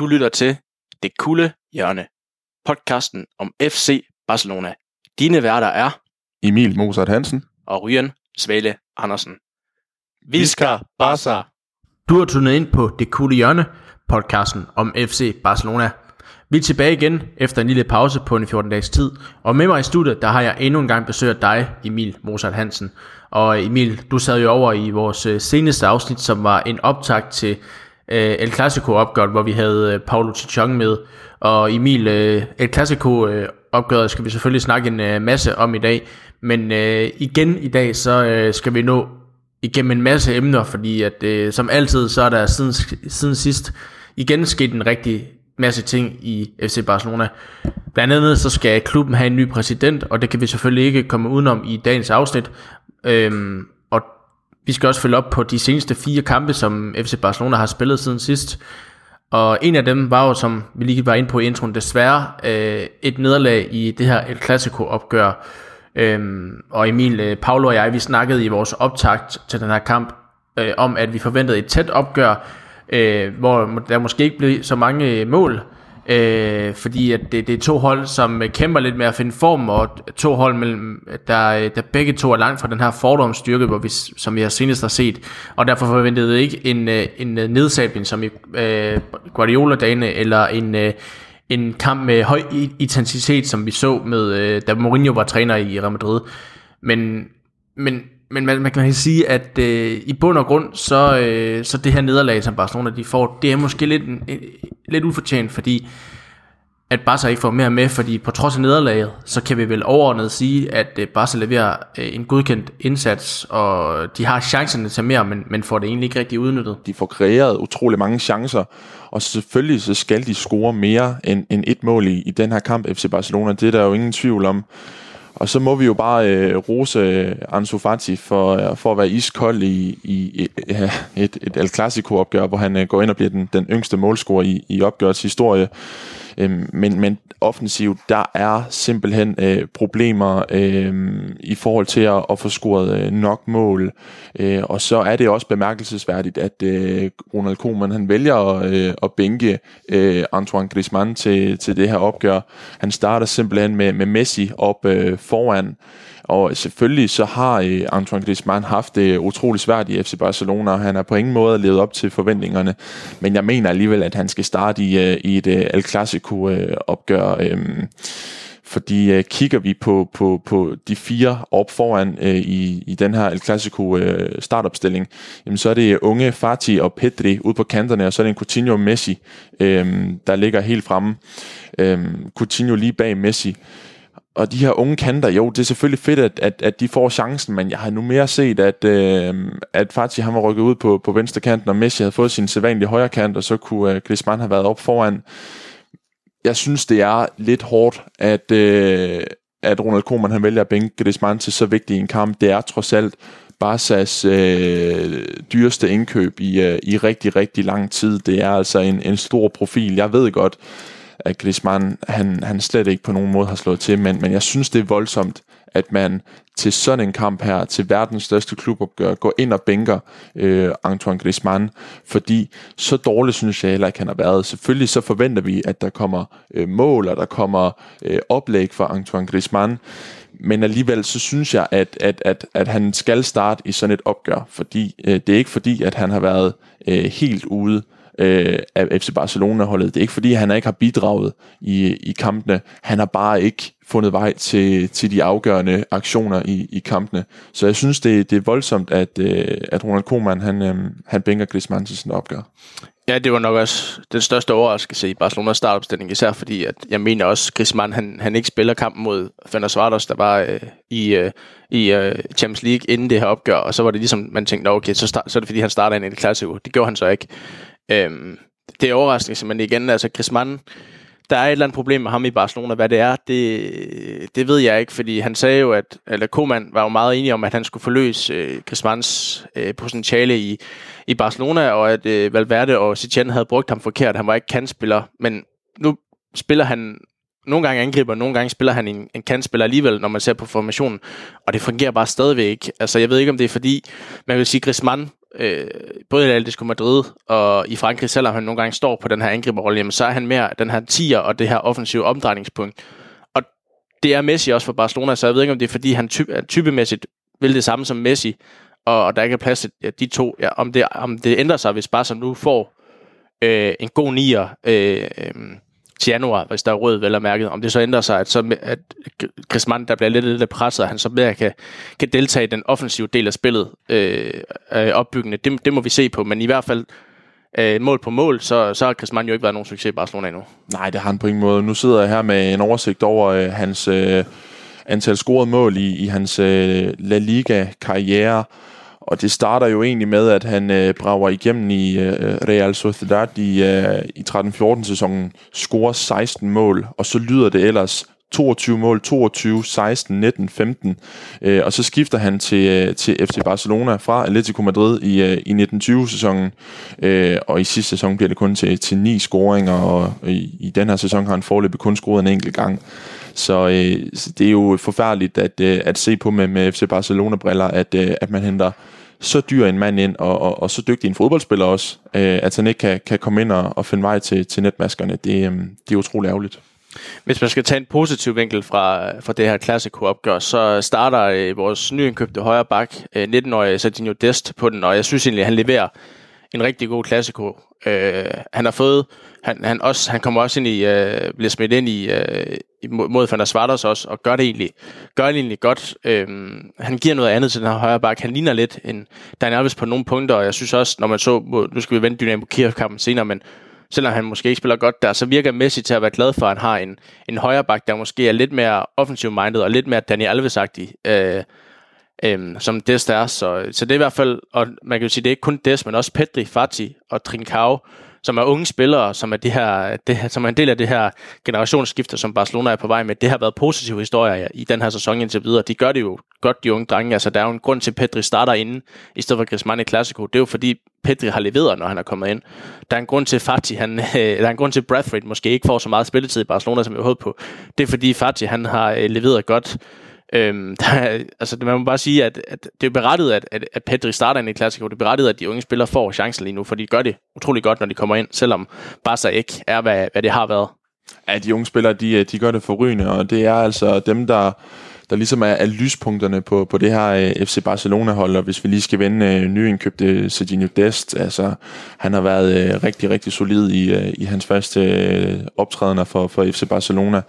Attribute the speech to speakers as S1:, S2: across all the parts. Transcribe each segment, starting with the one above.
S1: Du lytter til Det Kulde Hjørne, podcasten om FC Barcelona. Dine værter er
S2: Emil Mozart Hansen.
S1: og Ryan Svale Andersen.
S3: Viska Barca.
S4: Du har tunet ind på Det Kulde Hjørne, podcasten om FC Barcelona. Vi er tilbage igen efter en lille pause på en 14 dages tid, og med mig i studiet, der har jeg endnu en gang besøgt dig, Emil Mozart Hansen. Og Emil, du sad jo over i vores øh, seneste afsnit, som var en optakt til øh, El Clasico opgøret, hvor vi havde øh, Paulo Chichong med. Og Emil, øh, El Clasico øh, opgøret skal vi selvfølgelig snakke en øh, masse om i dag, men øh, igen i dag, så øh, skal vi nå igennem en masse emner, fordi at øh, som altid, så er der siden, siden sidst igen sket en rigtig masse ting i FC Barcelona. Blandt andet så skal klubben have en ny præsident, og det kan vi selvfølgelig ikke komme udenom i dagens afsnit. Øhm, vi skal også følge op på de seneste fire kampe, som FC Barcelona har spillet siden sidst. Og en af dem var jo, som vi lige var inde på i introen, desværre øh, et nederlag i det her El Clasico opgør. Øhm, og Emil, øh, Paolo og jeg, vi snakkede i vores optakt til den her kamp øh, om, at vi forventede et tæt opgør, øh, hvor der måske ikke blev så mange øh, mål, øh, fordi at det, det er to hold, som øh, kæmper lidt med at finde form, og to hold, mellem, der, øh, der begge to er langt fra den her fordomsstyrke, hvor vi, som vi har senest har set, og derfor forventede vi ikke en, øh, en nedsabling som i øh, Guardiola-dagene, eller en, øh, en kamp med høj intensitet, som vi så med, øh, da Mourinho var træner i Real Madrid. Men, men, men man, man kan sige, at øh, i bund og grund, så, øh, så det her nederlag, som Barcelona de får, det er måske lidt, en- en- lidt ufortjent, fordi at Barca ikke får mere med, fordi på trods af nederlaget, så kan vi vel overordnet sige, at øh, Barca leverer øh, en godkendt indsats, og de har chancerne til mere, men, men får det egentlig ikke rigtig udnyttet.
S2: De får kreeret utrolig mange chancer, og selvfølgelig så skal de score mere end, end et mål i, i den her kamp FC Barcelona. Det er der jo ingen tvivl om. Og så må vi jo bare øh, rose øh, Ansu Fati for, øh, for at være iskold i, i, i et, et El Clasico-opgør, hvor han øh, går ind og bliver den, den yngste målscorer i, i opgørets historie. Øhm, men, men offensivt, der er simpelthen øh, problemer øh, i forhold til at, at få scoret øh, nok mål. Øh, og så er det også bemærkelsesværdigt, at øh, Ronald Koeman han vælger at, øh, at bænke øh, Antoine Griezmann til, til det her opgør. Han starter simpelthen med, med Messi op øh, foran. Og selvfølgelig så har øh, Antoine Griezmann haft det utrolig svært i FC Barcelona, og han har på ingen måde levet op til forventningerne. Men jeg mener alligevel, at han skal starte i, øh, i et øh, El Clasico-opgør. Øh, øh, fordi øh, kigger vi på, på, på de fire op foran øh, i, i den her El Clasico øh, startopstilling, jamen så er det unge Fati og Pedri ude på kanterne, og så er det en Coutinho og Messi, øh, der ligger helt fremme. Øh, Coutinho lige bag Messi. Og de her unge kanter, jo, det er selvfølgelig fedt, at, at, at de får chancen, men jeg har nu mere set, at, øh, at Fati han var rykket ud på, på venstre kanten, og Messi havde fået sin sædvanlige højre kant, og så kunne øh, Griezmann have været op foran. Jeg synes, det er lidt hårdt, at, øh, at Ronald Koeman han vælger at bænke Griezmann til så vigtig en kamp. Det er trods alt Barca's øh, dyreste indkøb i, øh, i rigtig, rigtig lang tid. Det er altså en, en stor profil. Jeg ved godt, at Griezmann, han, han slet ikke på nogen måde har slået til, men, men jeg synes, det er voldsomt, at man til sådan en kamp her, til verdens største klubopgør, går ind og bænker øh, Antoine Griezmann, fordi så dårligt synes jeg heller ikke, han har været. Selvfølgelig så forventer vi, at der kommer øh, mål, og der kommer øh, oplæg for Antoine Griezmann, men alligevel så synes jeg, at, at, at, at han skal starte i sådan et opgør, fordi øh, det er ikke fordi, at han har været øh, helt ude øh, af FC Barcelona-holdet. Det er ikke fordi, han ikke har bidraget i, i kampene. Han har bare ikke fundet vej til, til de afgørende aktioner i, i kampene. Så jeg synes, det, det er voldsomt, at, øh, at Ronald Koeman, han, øh, han bænker Griezmann til sådan opgør.
S1: Ja, det var nok også den største overraskelse i Barcelonas startopstilling, især fordi, at jeg mener også, Griezmann, han, han ikke spiller kampen mod Fender Vardos, der var øh, i, øh, i øh, Champions League inden det her opgør, og så var det ligesom, man tænkte, okay, så, start, så er det fordi, han starter ind i det klassiker. Det gjorde han så ikke. Øhm, det er overraskende, men igen, altså Griezmann, der er et eller andet problem med ham i Barcelona. Hvad det er, det, det ved jeg ikke, fordi han sagde jo, at eller Koeman var jo meget enig om, at han skulle forløse øh, Griezmanns øh, potentiale i, i Barcelona, og at øh, Valverde og Setien havde brugt ham forkert. Han var ikke kantspiller, men nu spiller han nogle gange angriber, nogle gange spiller han en, en kantspiller alligevel, når man ser på formationen, og det fungerer bare stadigvæk ikke. Altså, jeg ved ikke, om det er fordi, man vil sige, Griezmann
S4: øh, både i Atletico Madrid og i Frankrig, selvom han nogle gange står på den her angriberrolle, jamen så er han mere den her tier og det her offensive omdrejningspunkt. Og det er Messi også for Barcelona, så jeg ved ikke, om det er fordi, han type, typemæssigt vil det samme som Messi, og, og der ikke er plads til ja, de to. Ja, om, det, om det ændrer sig, hvis Barca nu får øh, en god nier, øh, øh, til januar, hvis der er rød vel og mærket. Om det så ændrer sig, at, så, at Griezmann, der bliver lidt, lidt presset, han så mere kan, kan deltage i den offensive del af spillet øh, øh, opbyggende. Det, det må vi se på, men i hvert fald øh, mål på mål, så, så har Griezmann jo ikke været nogen succes i Barcelona endnu.
S2: Nej, det har han på ingen måde. Nu sidder jeg her med en oversigt over øh, hans øh, antal scorede mål i, i hans øh, La Liga-karriere. Og det starter jo egentlig med, at han øh, brager igennem i øh, Real Sociedad i, øh, i 13-14 sæsonen, scorer 16 mål, og så lyder det ellers 22 mål, 22, 16, 19, 15. Øh, og så skifter han til, øh, til FC Barcelona fra Atletico Madrid i, øh, i 1920-sæsonen. Øh, og i sidste sæson bliver det kun til, til 9 scoringer, og i, i den her sæson har han forløbet kun scoret en enkelt gang. Så øh, det er jo forfærdeligt at, øh, at se på med, med FC Barcelona-briller, at, øh, at man henter så dyr en mand ind, og, og, og så dygtig en fodboldspiller også, øh, at han ikke kan, kan komme ind og, og finde vej til, til netmaskerne. Det, øh, det er utrolig ærgerligt.
S4: Hvis man skal tage en positiv vinkel fra, fra det her klassiko opgør, så starter øh, vores nyindkøbte højre bak, øh, 19-årige Serginho Dest på den, og jeg synes egentlig, at han leverer en rigtig god klassiko. Øh, han har fået, han, han, også, han kommer også ind i, øh, bliver smidt ind i, øh, mod Van der Svarters også, og gør det egentlig, gør det egentlig godt. Øhm, han giver noget andet til den her højre bak. Han ligner lidt en Dan Alves på nogle punkter, og jeg synes også, når man så, nu skal vi vente Dynamo Kiev-kampen senere, men selvom han måske ikke spiller godt der, så virker Messi til at være glad for, at han har en, en højre bak, der måske er lidt mere offensiv-minded og lidt mere Dani Alves-agtig. Øh, øh, som Dest er. Så, så det er i hvert fald, og man kan jo sige, det er ikke kun Dest, men også Petri, Fati og Trincao, som er unge spillere, som er, det her, det her, som er en del af det her generationsskifte, som Barcelona er på vej med. Det har været positive historier i den her sæson indtil videre. De gør det jo godt, de unge drenge. Altså, der er jo en grund til, at Pedri starter inden, i stedet for Griezmann i Clasico. Det er jo fordi, Pedri har leveret, når han er kommet ind. Der er en grund til, at Fati, han, øh, der er en grund til, at Bradford måske ikke får så meget spilletid i Barcelona, som jeg håbede på. Det er fordi, Fati, han har øh, leveret godt Øhm, der, altså, man må bare sige, at, at det er berettiget, at, at, at Pedri starter ind i Clasico. Det er berettiget, at de unge spillere får chancen lige nu, for de gør det utrolig godt, når de kommer ind, selvom Barca ikke er, hvad, hvad det har været.
S2: Ja, de unge spillere, de, øh, de gør det forrygende, og det er altså dem, der, der ligesom er, er lyspunkterne på, på det her øh, FC Barcelona-hold, og hvis vi lige skal vende øh, nyindkøbte Serginho Dest, altså han har været øh, rigtig, rigtig solid i, øh, i hans første øh, optrædener for, for FC Barcelona.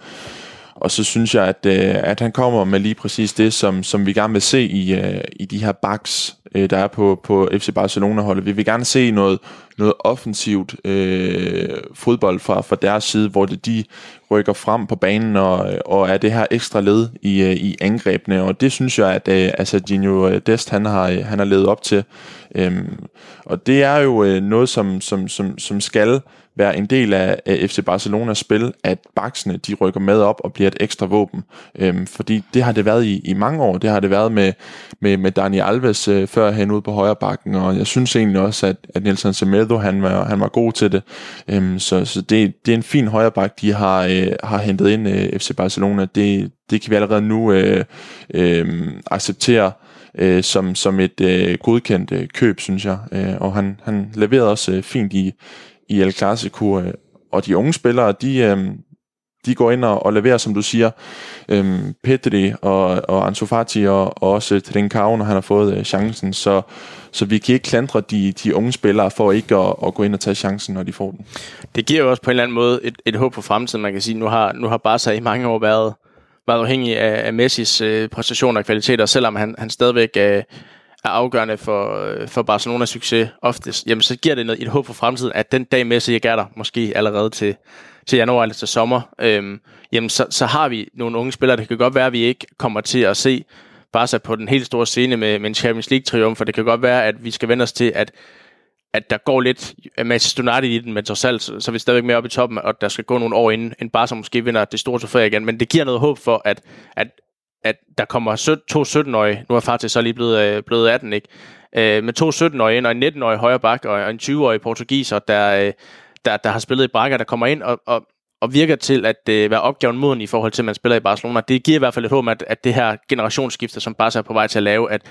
S2: Og så synes jeg, at, øh, at han kommer med lige præcis det, som, som vi gerne vil se i, øh, i de her backs, øh, der er på, på FC Barcelona-holdet. Vi vil gerne se noget, noget offensivt øh, fodbold fra, fra deres side, hvor det, de rykker frem på banen og, og er det her ekstra led i, øh, i angrebene. Og det synes jeg, at øh, altså Gino Dest han har, øh, han har levet op til. Øhm, og det er jo øh, noget, som, som, som, som skal være en del af, FC Barcelonas spil, at baksene de rykker med op og bliver et ekstra våben. Øhm, fordi det har det været i, i mange år. Det har det været med, med, med Dani Alves øh, før hen ud på højre bakken, og jeg synes egentlig også, at, at Nelson Semedo han var, han var god til det. Øhm, så så det, det er en fin højre bak, de har, øh, har hentet ind øh, FC Barcelona. Det, det kan vi allerede nu øh, øh, acceptere øh, som, som et øh, godkendt øh, køb, synes jeg. Øh, og han, han leverede også øh, fint i, i El Clasico. Øh, og de unge spillere, de, øh, de går ind og, og leverer, som du siger, øh, Pedri og, og Ansu Fati og, og også Trincao, når han har fået øh, chancen. Så, så vi kan ikke klandre de, de unge spillere for ikke at, at gå ind og tage chancen, når de får den.
S4: Det giver jo også på en eller anden måde et, et håb for fremtiden. Man kan sige, nu har, nu har Barca i mange år været, været afhængig af, af Messis øh, præstationer og kvaliteter, selvom han, han stadigvæk øh, er afgørende for, øh, for Barcelonas succes oftest, jamen så giver det noget, et håb for fremtiden, at den dag Messi ikke er der, måske allerede til, til januar eller til sommer, øhm, jamen så, så har vi nogle unge spillere. Det kan godt være, at vi ikke kommer til at se Barca på den helt store scene med, med en Champions League-triumf, for det kan godt være, at vi skal vende os til, at at der går lidt Manchester United i den, men trods alt, så, er vi stadigvæk mere op i toppen, og der skal gå nogle år inden, en Barca måske vinder det store trofæ igen. Men det giver noget håb for, at, at, at der kommer to 17-årige, nu er faktisk så lige blevet, øh, blevet 18, ikke? Øh, med to 17-årige ind, og en 19-årig højre bak, og en 20-årig portugiser, der, øh, der, der har spillet i Braga, der kommer ind og, og, og virker til at øh, være opgaven moden i forhold til, at man spiller i Barcelona. Det giver i hvert fald et håb, at, at det her generationsskifte, som Barca er på vej til at lave, at,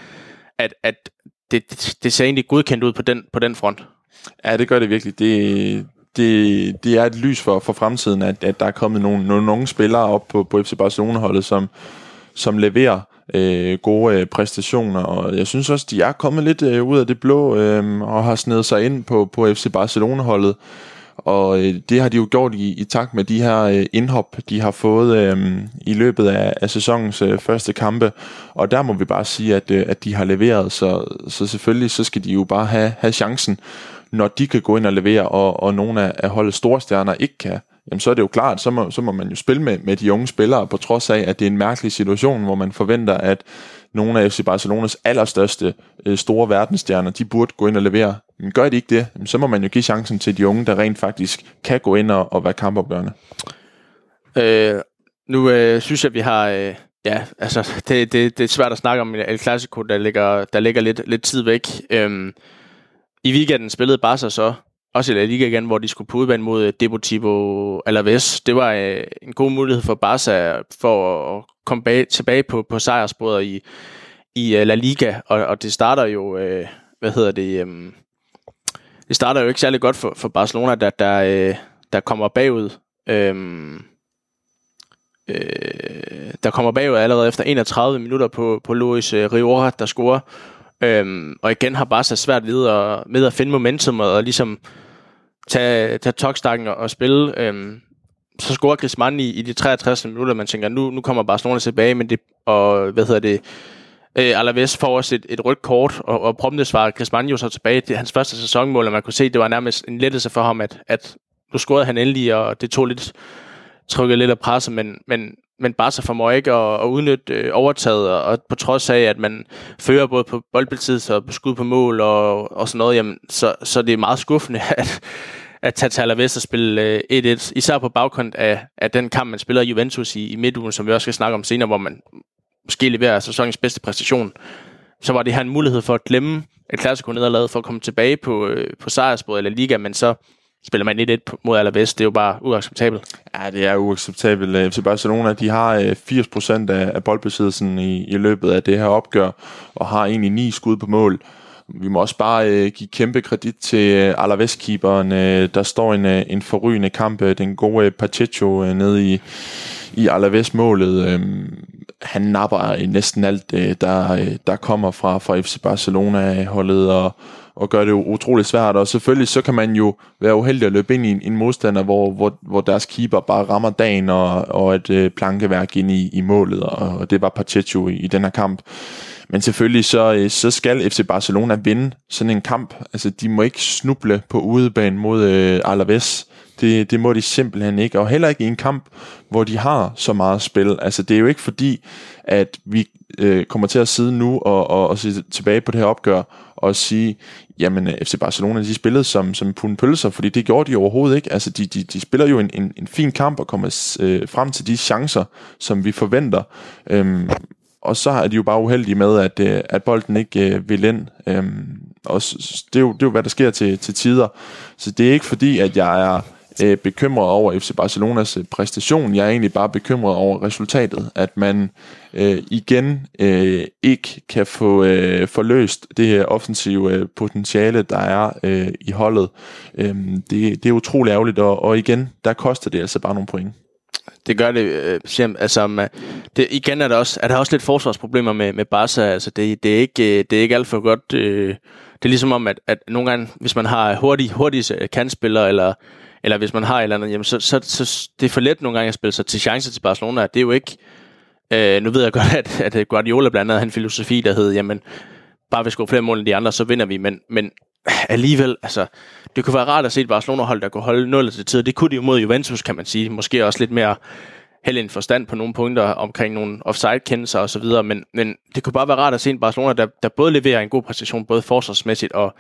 S4: at, at det, det, det ser egentlig godkendt ud på den, på den front.
S2: Ja, det gør det virkelig. Det, det, det er et lys for, for fremtiden, at, at der er kommet nogle, nogle nogle spillere op på, på FC Barcelona-holdet, som, som leverer øh, gode øh, præstationer, og jeg synes også, de er kommet lidt øh, ud af det blå øh, og har snedet sig ind på, på FC Barcelona-holdet. Og øh, det har de jo gjort i, i takt med de her øh, indhop, de har fået øh, i løbet af, af sæsonens øh, første kampe. Og der må vi bare sige, at, øh, at de har leveret, så, så selvfølgelig så skal de jo bare have, have chancen, når de kan gå ind og levere, og, og nogle af, af holdets store stjerner ikke kan. Jamen så er det jo klart, så må, så må man jo spille med, med de unge spillere, på trods af, at det er en mærkelig situation, hvor man forventer, at nogle af FC Barcelonas allerstørste øh, store verdensstjerner, de burde gå ind og levere. Men gør de ikke det, så må man jo give chancen til de unge, der rent faktisk kan gå ind og, og være kampopgørende.
S4: Øh, nu øh, synes jeg, vi har... Øh, ja, altså, det, det, det er svært at snakke om El Clasico, der ligger, der ligger lidt, lidt tid væk. Øhm, I weekenden spillede Barca så også i La Liga igen, hvor de skulle på udbanen mod øh, Deportivo Alaves. Det var øh, en god mulighed for Barca for at komme bag, tilbage på, på sejrsbordet i, i uh, La Liga, og, og det starter jo, øh, hvad hedder det, øh, det starter jo ikke særlig godt for, for Barcelona, der, der, øh, der kommer bagud. Øh, øh, der kommer bagud allerede efter 31 minutter på, på Luis øh, Riora, der scorer. Øhm, og igen har Barca svært ved at, med at finde momentum og, og ligesom tage, tage tokstakken og, og spille. Øhm, så scorer Griezmann i, i de 63 minutter, man tænker, nu, nu kommer Barcelona tilbage, men det, og hvad hedder det, øh, Alaves får også et, et rødt kort, og, og prompte svarer Griezmann jo så tilbage til hans første sæsonmål, og man kunne se, det var nærmest en lettelse for ham, at, at nu scorede han endelig, og det tog lidt, trykket lidt af presset, men, men, men Barca formår ikke at, at udnytte øh, overtaget, og, og på trods af, at man fører både på boldbesiddelse og på skud på mål og, og sådan noget, jamen, så, så det er meget skuffende, at, at tage til Alaves og spille øh, 1-1, især på bagkant af, af den kamp, man spiller Juventus i, i midtugen, som vi også skal snakke om senere, hvor man måske leverer sæsonens bedste præstation. Så var det her en mulighed for at glemme et klassisk nederlag for at komme tilbage på, øh, på sejrsbordet eller liga, men så spiller man 1-1 mod Alaves. Det er jo bare uacceptabelt.
S2: Ja, det er uacceptabelt. Øh, FC Barcelona, de har øh, 80% af, af boldbesiddelsen i, i løbet af det her opgør, og har egentlig ni skud på mål. Vi må også bare øh, give kæmpe kredit til øh, Alaves-keeperen. Øh, der står en, øh, en forrygende kamp. Øh, den gode øh, Pacheco øh, nede i, i Alaves-målet. Øh, han napper øh, næsten alt, øh, der, øh, der kommer fra, fra FC Barcelona-holdet, og og gør det utroligt svært. Og selvfølgelig så kan man jo være uheldig at løbe ind i en, en modstander, hvor, hvor, hvor deres keeper bare rammer dagen og, og et øh, plankeværk ind i, i målet, og, og det var Pacheco i, i den her kamp. Men selvfølgelig så, øh, så skal FC Barcelona vinde sådan en kamp. Altså de må ikke snuble på udebane mod øh, Alaves. Det, det må de simpelthen ikke. Og heller ikke i en kamp, hvor de har så meget spil. Altså det er jo ikke fordi, at vi øh, kommer til at sidde nu og, og, og se tilbage på det her opgør og sige, jamen øh, FC Barcelona, de spillede som, som pund pølser, fordi det gjorde de overhovedet ikke. Altså de, de, de spiller jo en, en, en fin kamp og kommer øh, frem til de chancer, som vi forventer. Øhm, og så er de jo bare uheldige med, at, øh, at bolden ikke øh, vil ind. Øhm, og det er, jo, det er jo, hvad der sker til, til tider. Så det er ikke fordi, at jeg er øh, bekymret over FC Barcelonas øh, præstation. Jeg er egentlig bare bekymret over resultatet. At man øh, igen øh, ikke kan få øh, forløst det her offensive øh, potentiale, der er øh, i holdet. Øh, det, det er utrolig ærgerligt, og, og igen, der koster det altså bare nogle point.
S4: Det gør det. Øh, altså, det, igen er der også, er der også lidt forsvarsproblemer med, med Barca. Altså, det, det, er ikke, øh, det er ikke alt for godt. Øh, det er ligesom om, at, at nogle gange, hvis man har hurtige, hurtige øh, kandspillere, eller eller hvis man har et eller andet, jamen så, så, så det er for let nogle gange at spille sig til chancer til Barcelona. Det er jo ikke, øh, nu ved jeg godt, at, at Guardiola blandt andet har en filosofi, der hedder, jamen bare vi scorer flere mål end de andre, så vinder vi, men, men alligevel, altså, det kunne være rart at se et Barcelona-hold, der kunne holde 0 til tid. Det kunne de jo mod Juventus, kan man sige. Måske også lidt mere held en forstand på nogle punkter omkring nogle offside-kendelser og så videre, men, men det kunne bare være rart at se en Barcelona, der, der både leverer en god præstation, både forsvarsmæssigt og,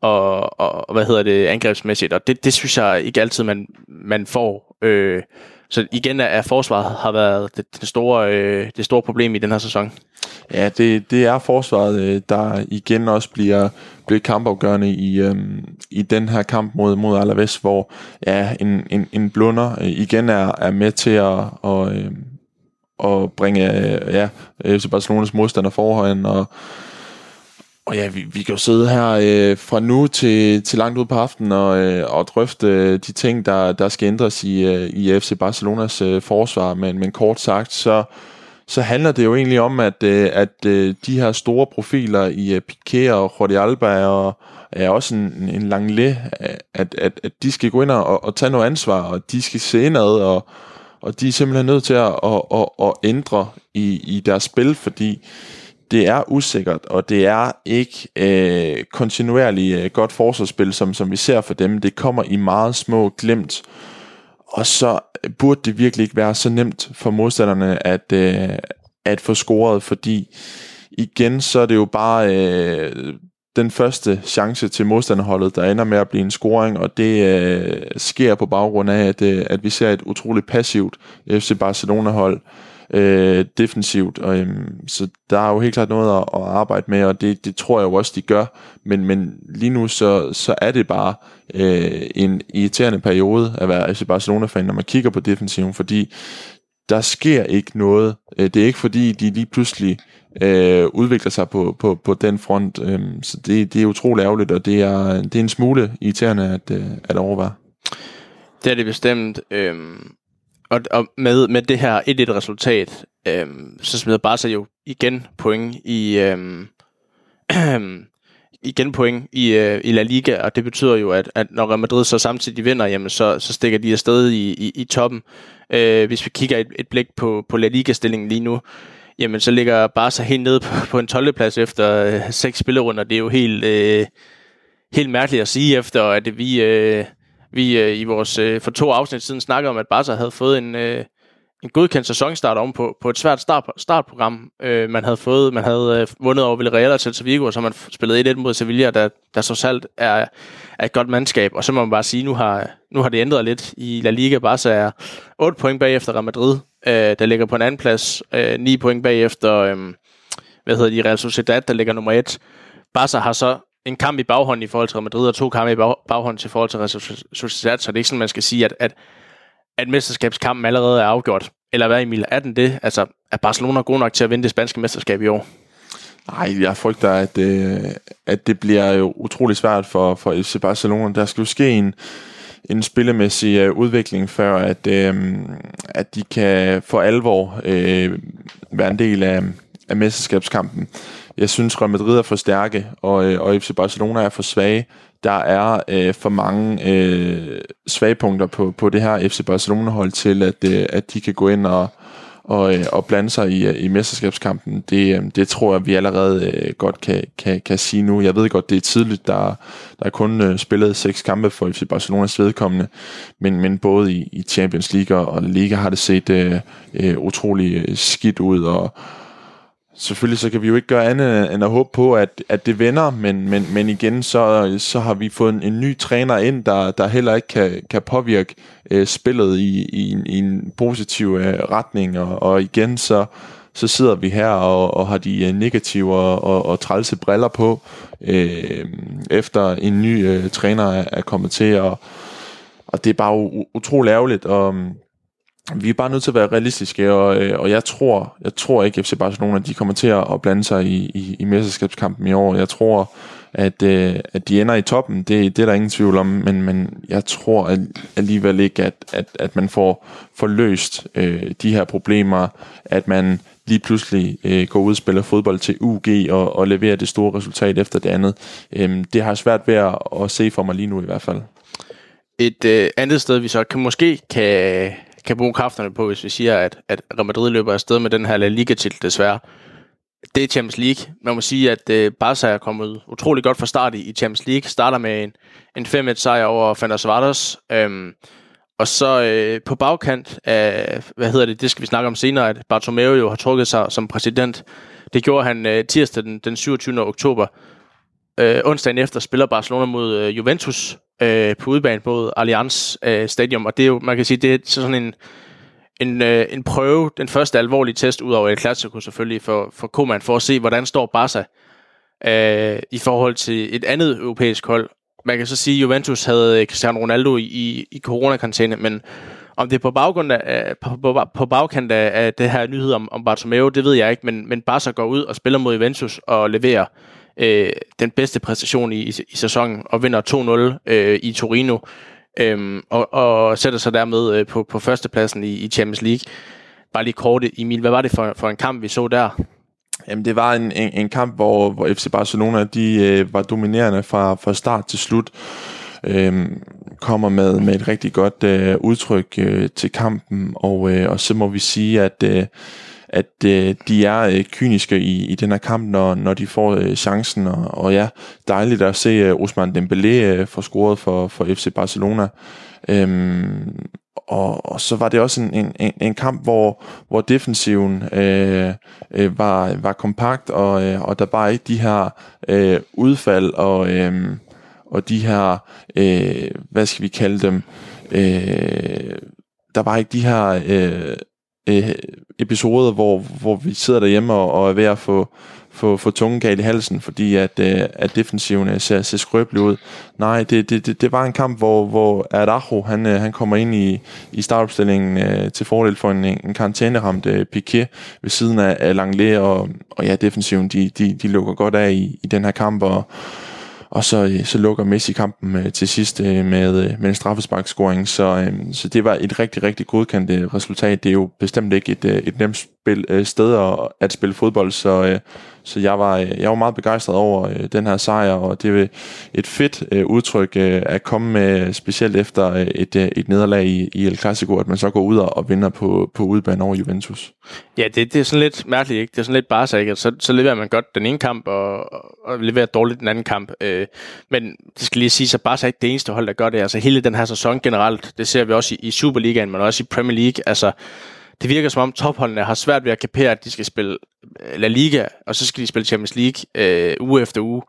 S4: og, og hvad hedder det, angrebsmæssigt, og det, det synes jeg ikke altid, man, man får. Øh, så igen at forsvaret har været det, det, store, øh, det store problem i den her sæson.
S2: Ja, det, det er forsvaret, øh, der igen også bliver, bliver kampafgørende i, øhm, i den her kamp mod, mod Alaves, hvor ja, en, en, en blunder øh, igen er, er med til at, og, øhm, at bringe øh, ja, FC Barcelonas modstander forhånd, og og ja, vi, vi kan jo sidde her øh, fra nu til, til langt ud på aftenen og, øh, og drøfte øh, de ting, der, der skal ændres i, øh, i FC Barcelonas øh, forsvar. Men, men kort sagt, så, så handler det jo egentlig om, at, øh, at øh, de her store profiler i øh, Piqué og Jordi Alba og er også en, en lang læ, at, at, at de skal gå ind og, og tage noget ansvar, og de skal se indad, og, og de er simpelthen nødt til at, at, at, at ændre i, i deres spil, fordi det er usikkert, og det er ikke øh, kontinuerligt øh, godt forsvarsspil, som, som vi ser for dem. Det kommer i meget små glemt, og så øh, burde det virkelig ikke være så nemt for modstanderne at, øh, at få scoret, fordi igen, så er det jo bare øh, den første chance til modstanderholdet, der ender med at blive en scoring, og det øh, sker på baggrund af, at, øh, at vi ser et utroligt passivt FC Barcelona-hold, øh, øh, defensivt. Og, øhm, så der er jo helt klart noget at, at arbejde med, og det, det tror jeg jo også, de gør. Men, men lige nu, så, så er det bare øh, en irriterende periode at være FC Barcelona-fan, når man kigger på defensiven, fordi der sker ikke noget. Øh, det er ikke fordi, de lige pludselig øh, udvikler sig på, på, på den front. Øh, så det, det er utroligt ærgerligt, og det er, det er en smule irriterende at, øh, at overveje.
S4: Det er det bestemt. Øhm, og, og med, med det her 1-1 resultat, øhm, så smider Barca jo igen point i, øhm, igen point i, øh, i La Liga, og det betyder jo, at, at når Real Madrid så samtidig vinder, jamen så, så stikker de afsted i, i, i toppen. Øh, hvis vi kigger et, et blik på, på La Liga-stillingen lige nu, jamen så ligger Barca helt nede på, på en 12. plads efter øh, seks spillerunder. Det er jo helt, øh, helt mærkeligt at sige efter, at vi... Øh, vi øh, i vores øh, for to afsnit siden snakkede om, at Barca havde fået en, øh, en godkendt sæsonstart om på, på et svært start, startprogram. Øh, man havde fået, man havde øh, vundet over Villarreal og Celta Vigo, og så man spillet 1-1 mod Sevilla, der, der så salt er, er et godt mandskab. Og så må man bare sige, nu har, nu har det ændret lidt i La Liga. Barca er 8 point bagefter Real Madrid, øh, der ligger på en anden plads. Øh, 9 point bagefter, øh, hvad hedder de, Real Sociedad, der ligger nummer 1. Barca har så en kamp i baghånden i forhold til Real Madrid, og to kampe i bag, baghånden til forhold til Real Sociedad, så det er ikke sådan, man skal sige, at, at, at mesterskabskampen allerede er afgjort. Eller hvad, Emil? Er den det? Altså, er Barcelona god nok til at vinde det spanske mesterskab i år?
S2: Nej, jeg frygter, at, øh, at det bliver jo utrolig svært for, for FC Barcelona. Der skal jo ske en, en spillemæssig øh, udvikling, før at, øh, at de kan for alvor øh, være en del af, af mesterskabskampen. Jeg synes, Real Madrid er for stærke, og, øh, og FC Barcelona er for svage. Der er øh, for mange øh, svagpunkter på, på det her FC Barcelona-hold til, at, øh, at de kan gå ind og, og, øh, og blande sig i, øh, i mesterskabskampen. Det, øh, det tror jeg, vi allerede øh, godt kan, kan, kan sige nu. Jeg ved godt, det er tidligt. Der, der er kun øh, spillet seks kampe for FC Barcelonas vedkommende, men, men både i, i Champions League og Liga har det set øh, øh, utrolig øh, skidt ud, og, selvfølgelig så kan vi jo ikke gøre andet end at håbe på, at, at det vender, men, men, men igen, så, så har vi fået en, en ny træner ind, der, der heller ikke kan, kan påvirke øh, spillet i, i, i en positiv øh, retning, og, og igen, så, så sidder vi her og, og har de øh, negative og, og, og trælse briller på, øh, efter en ny øh, træner er, er kommet til, og, og det er bare utrolig ærgerligt, og vi er bare nødt til at være realistiske, og, øh, og jeg tror, jeg tror ikke, at FC Barcelona de kommer til at blande sig i, i, i mesterskabskampen i år. Jeg tror, at, øh, at de ender i toppen, det, det er der ingen tvivl om, men, men jeg tror at, alligevel ikke, at, at, at man får, får løst øh, de her problemer, at man lige pludselig øh, går ud og spiller fodbold til UG og, og leverer det store resultat efter det andet. Øhm, det har jeg svært ved at, at se for mig lige nu i hvert fald.
S4: Et øh, andet sted, vi så kan måske kan kan bruge kræfterne på, hvis vi siger, at, at Real Madrid løber afsted med den her La Liga-titel desværre. Det er Champions League. Man må sige, at øh, Barca er kommet utrolig godt fra start i, i Champions League. Starter med en, en 5-1 sejr over Fanders Vardas. Øhm, og så øh, på bagkant af, hvad hedder det, det skal vi snakke om senere, at Bartomeu jo har trukket sig som præsident. Det gjorde han øh, tirsdag den, den 27. oktober. Øh, onsdagen efter spiller Barcelona mod øh, Juventus øh, på udebane på Allianz øh, Stadium, og det er jo, man kan sige, det er sådan en, en, øh, en prøve, den første alvorlige test, ud over El Clasico selvfølgelig, for, for Koeman, for at se, hvordan står Barca øh, i forhold til et andet europæisk hold. Man kan så sige, at Juventus havde øh, Cristiano Ronaldo i, i, i coronakarantæne, men om det er på, baggrund af, på, på, på bagkant af, af det her nyhed om, om Bartomeu, det ved jeg ikke, men, men Barca går ud og spiller mod Juventus og leverer øh, den bedste præstation i, i, i sæsonen, og vinder 2-0 øh, i Torino, øh, og, og sætter sig dermed øh, på, på førstepladsen i, i Champions League. Bare lige kort, Emil, hvad var det for, for en kamp, vi så der?
S2: Jamen, det var en, en, en kamp, hvor, hvor FC Barcelona de, øh, var dominerende fra, fra start til slut. Øhm, kommer med, med et rigtig godt øh, udtryk øh, til kampen, og, øh, og så må vi sige, at, øh, at øh, de er øh, kyniske i, i den her kamp, når, når de får øh, chancen, og, og ja, dejligt at se øh, Osman Dembélé øh, få scoret for, for FC Barcelona. Øhm, og, og så var det også en, en, en kamp, hvor, hvor defensiven øh, øh, var, var kompakt, og, øh, og der bare ikke de her øh, udfald og, øh, og de her, øh, hvad skal vi kalde dem, øh, der var ikke de her øh, øh, episoder, hvor, hvor vi sidder derhjemme og, og er ved at få, få, få tungen galt i halsen, fordi at, øh, at defensiven øh, ser, ser skrøbelig ud. Nej, det, det, det, det var en kamp, hvor, hvor Araujo, han, øh, han kommer ind i, i startopstillingen øh, til fordel for en, en karantæneramt øh, Piquet ved siden af, af Langley, og, og ja, defensiven, de, de, de lukker godt af i, i den her kamp, og, og så, øh, så lukker Messi kampen øh, til sidst øh, med, øh, med en straffesparkscoring. Så, øh, så det var et rigtig, rigtig godkendt resultat. Det er jo bestemt ikke et, et nemt spil, øh, sted at, at spille fodbold, så, øh, så jeg var, øh, jeg var meget begejstret over øh, den her sejr, og det er et fedt øh, udtryk øh, at komme med, specielt efter øh, et, øh, et nederlag i, i El Clasico, at man så går ud og, og vinder på, på udbanen over Juventus.
S4: Ja, det, det er sådan lidt mærkeligt, ikke? Det er sådan lidt bare ikke? Så, så leverer man godt den ene kamp, og, og leverer dårligt den anden kamp. Øh, men det skal lige sige, så bare ikke det eneste hold, der gør det. Altså hele den her sæson generelt, det ser vi også i, i Superligaen, men også i Premier League. Altså, det virker som om topholdene har svært ved at kapere, at de skal spille øh, La Liga, og så skal de spille Champions League øh, uge efter uge.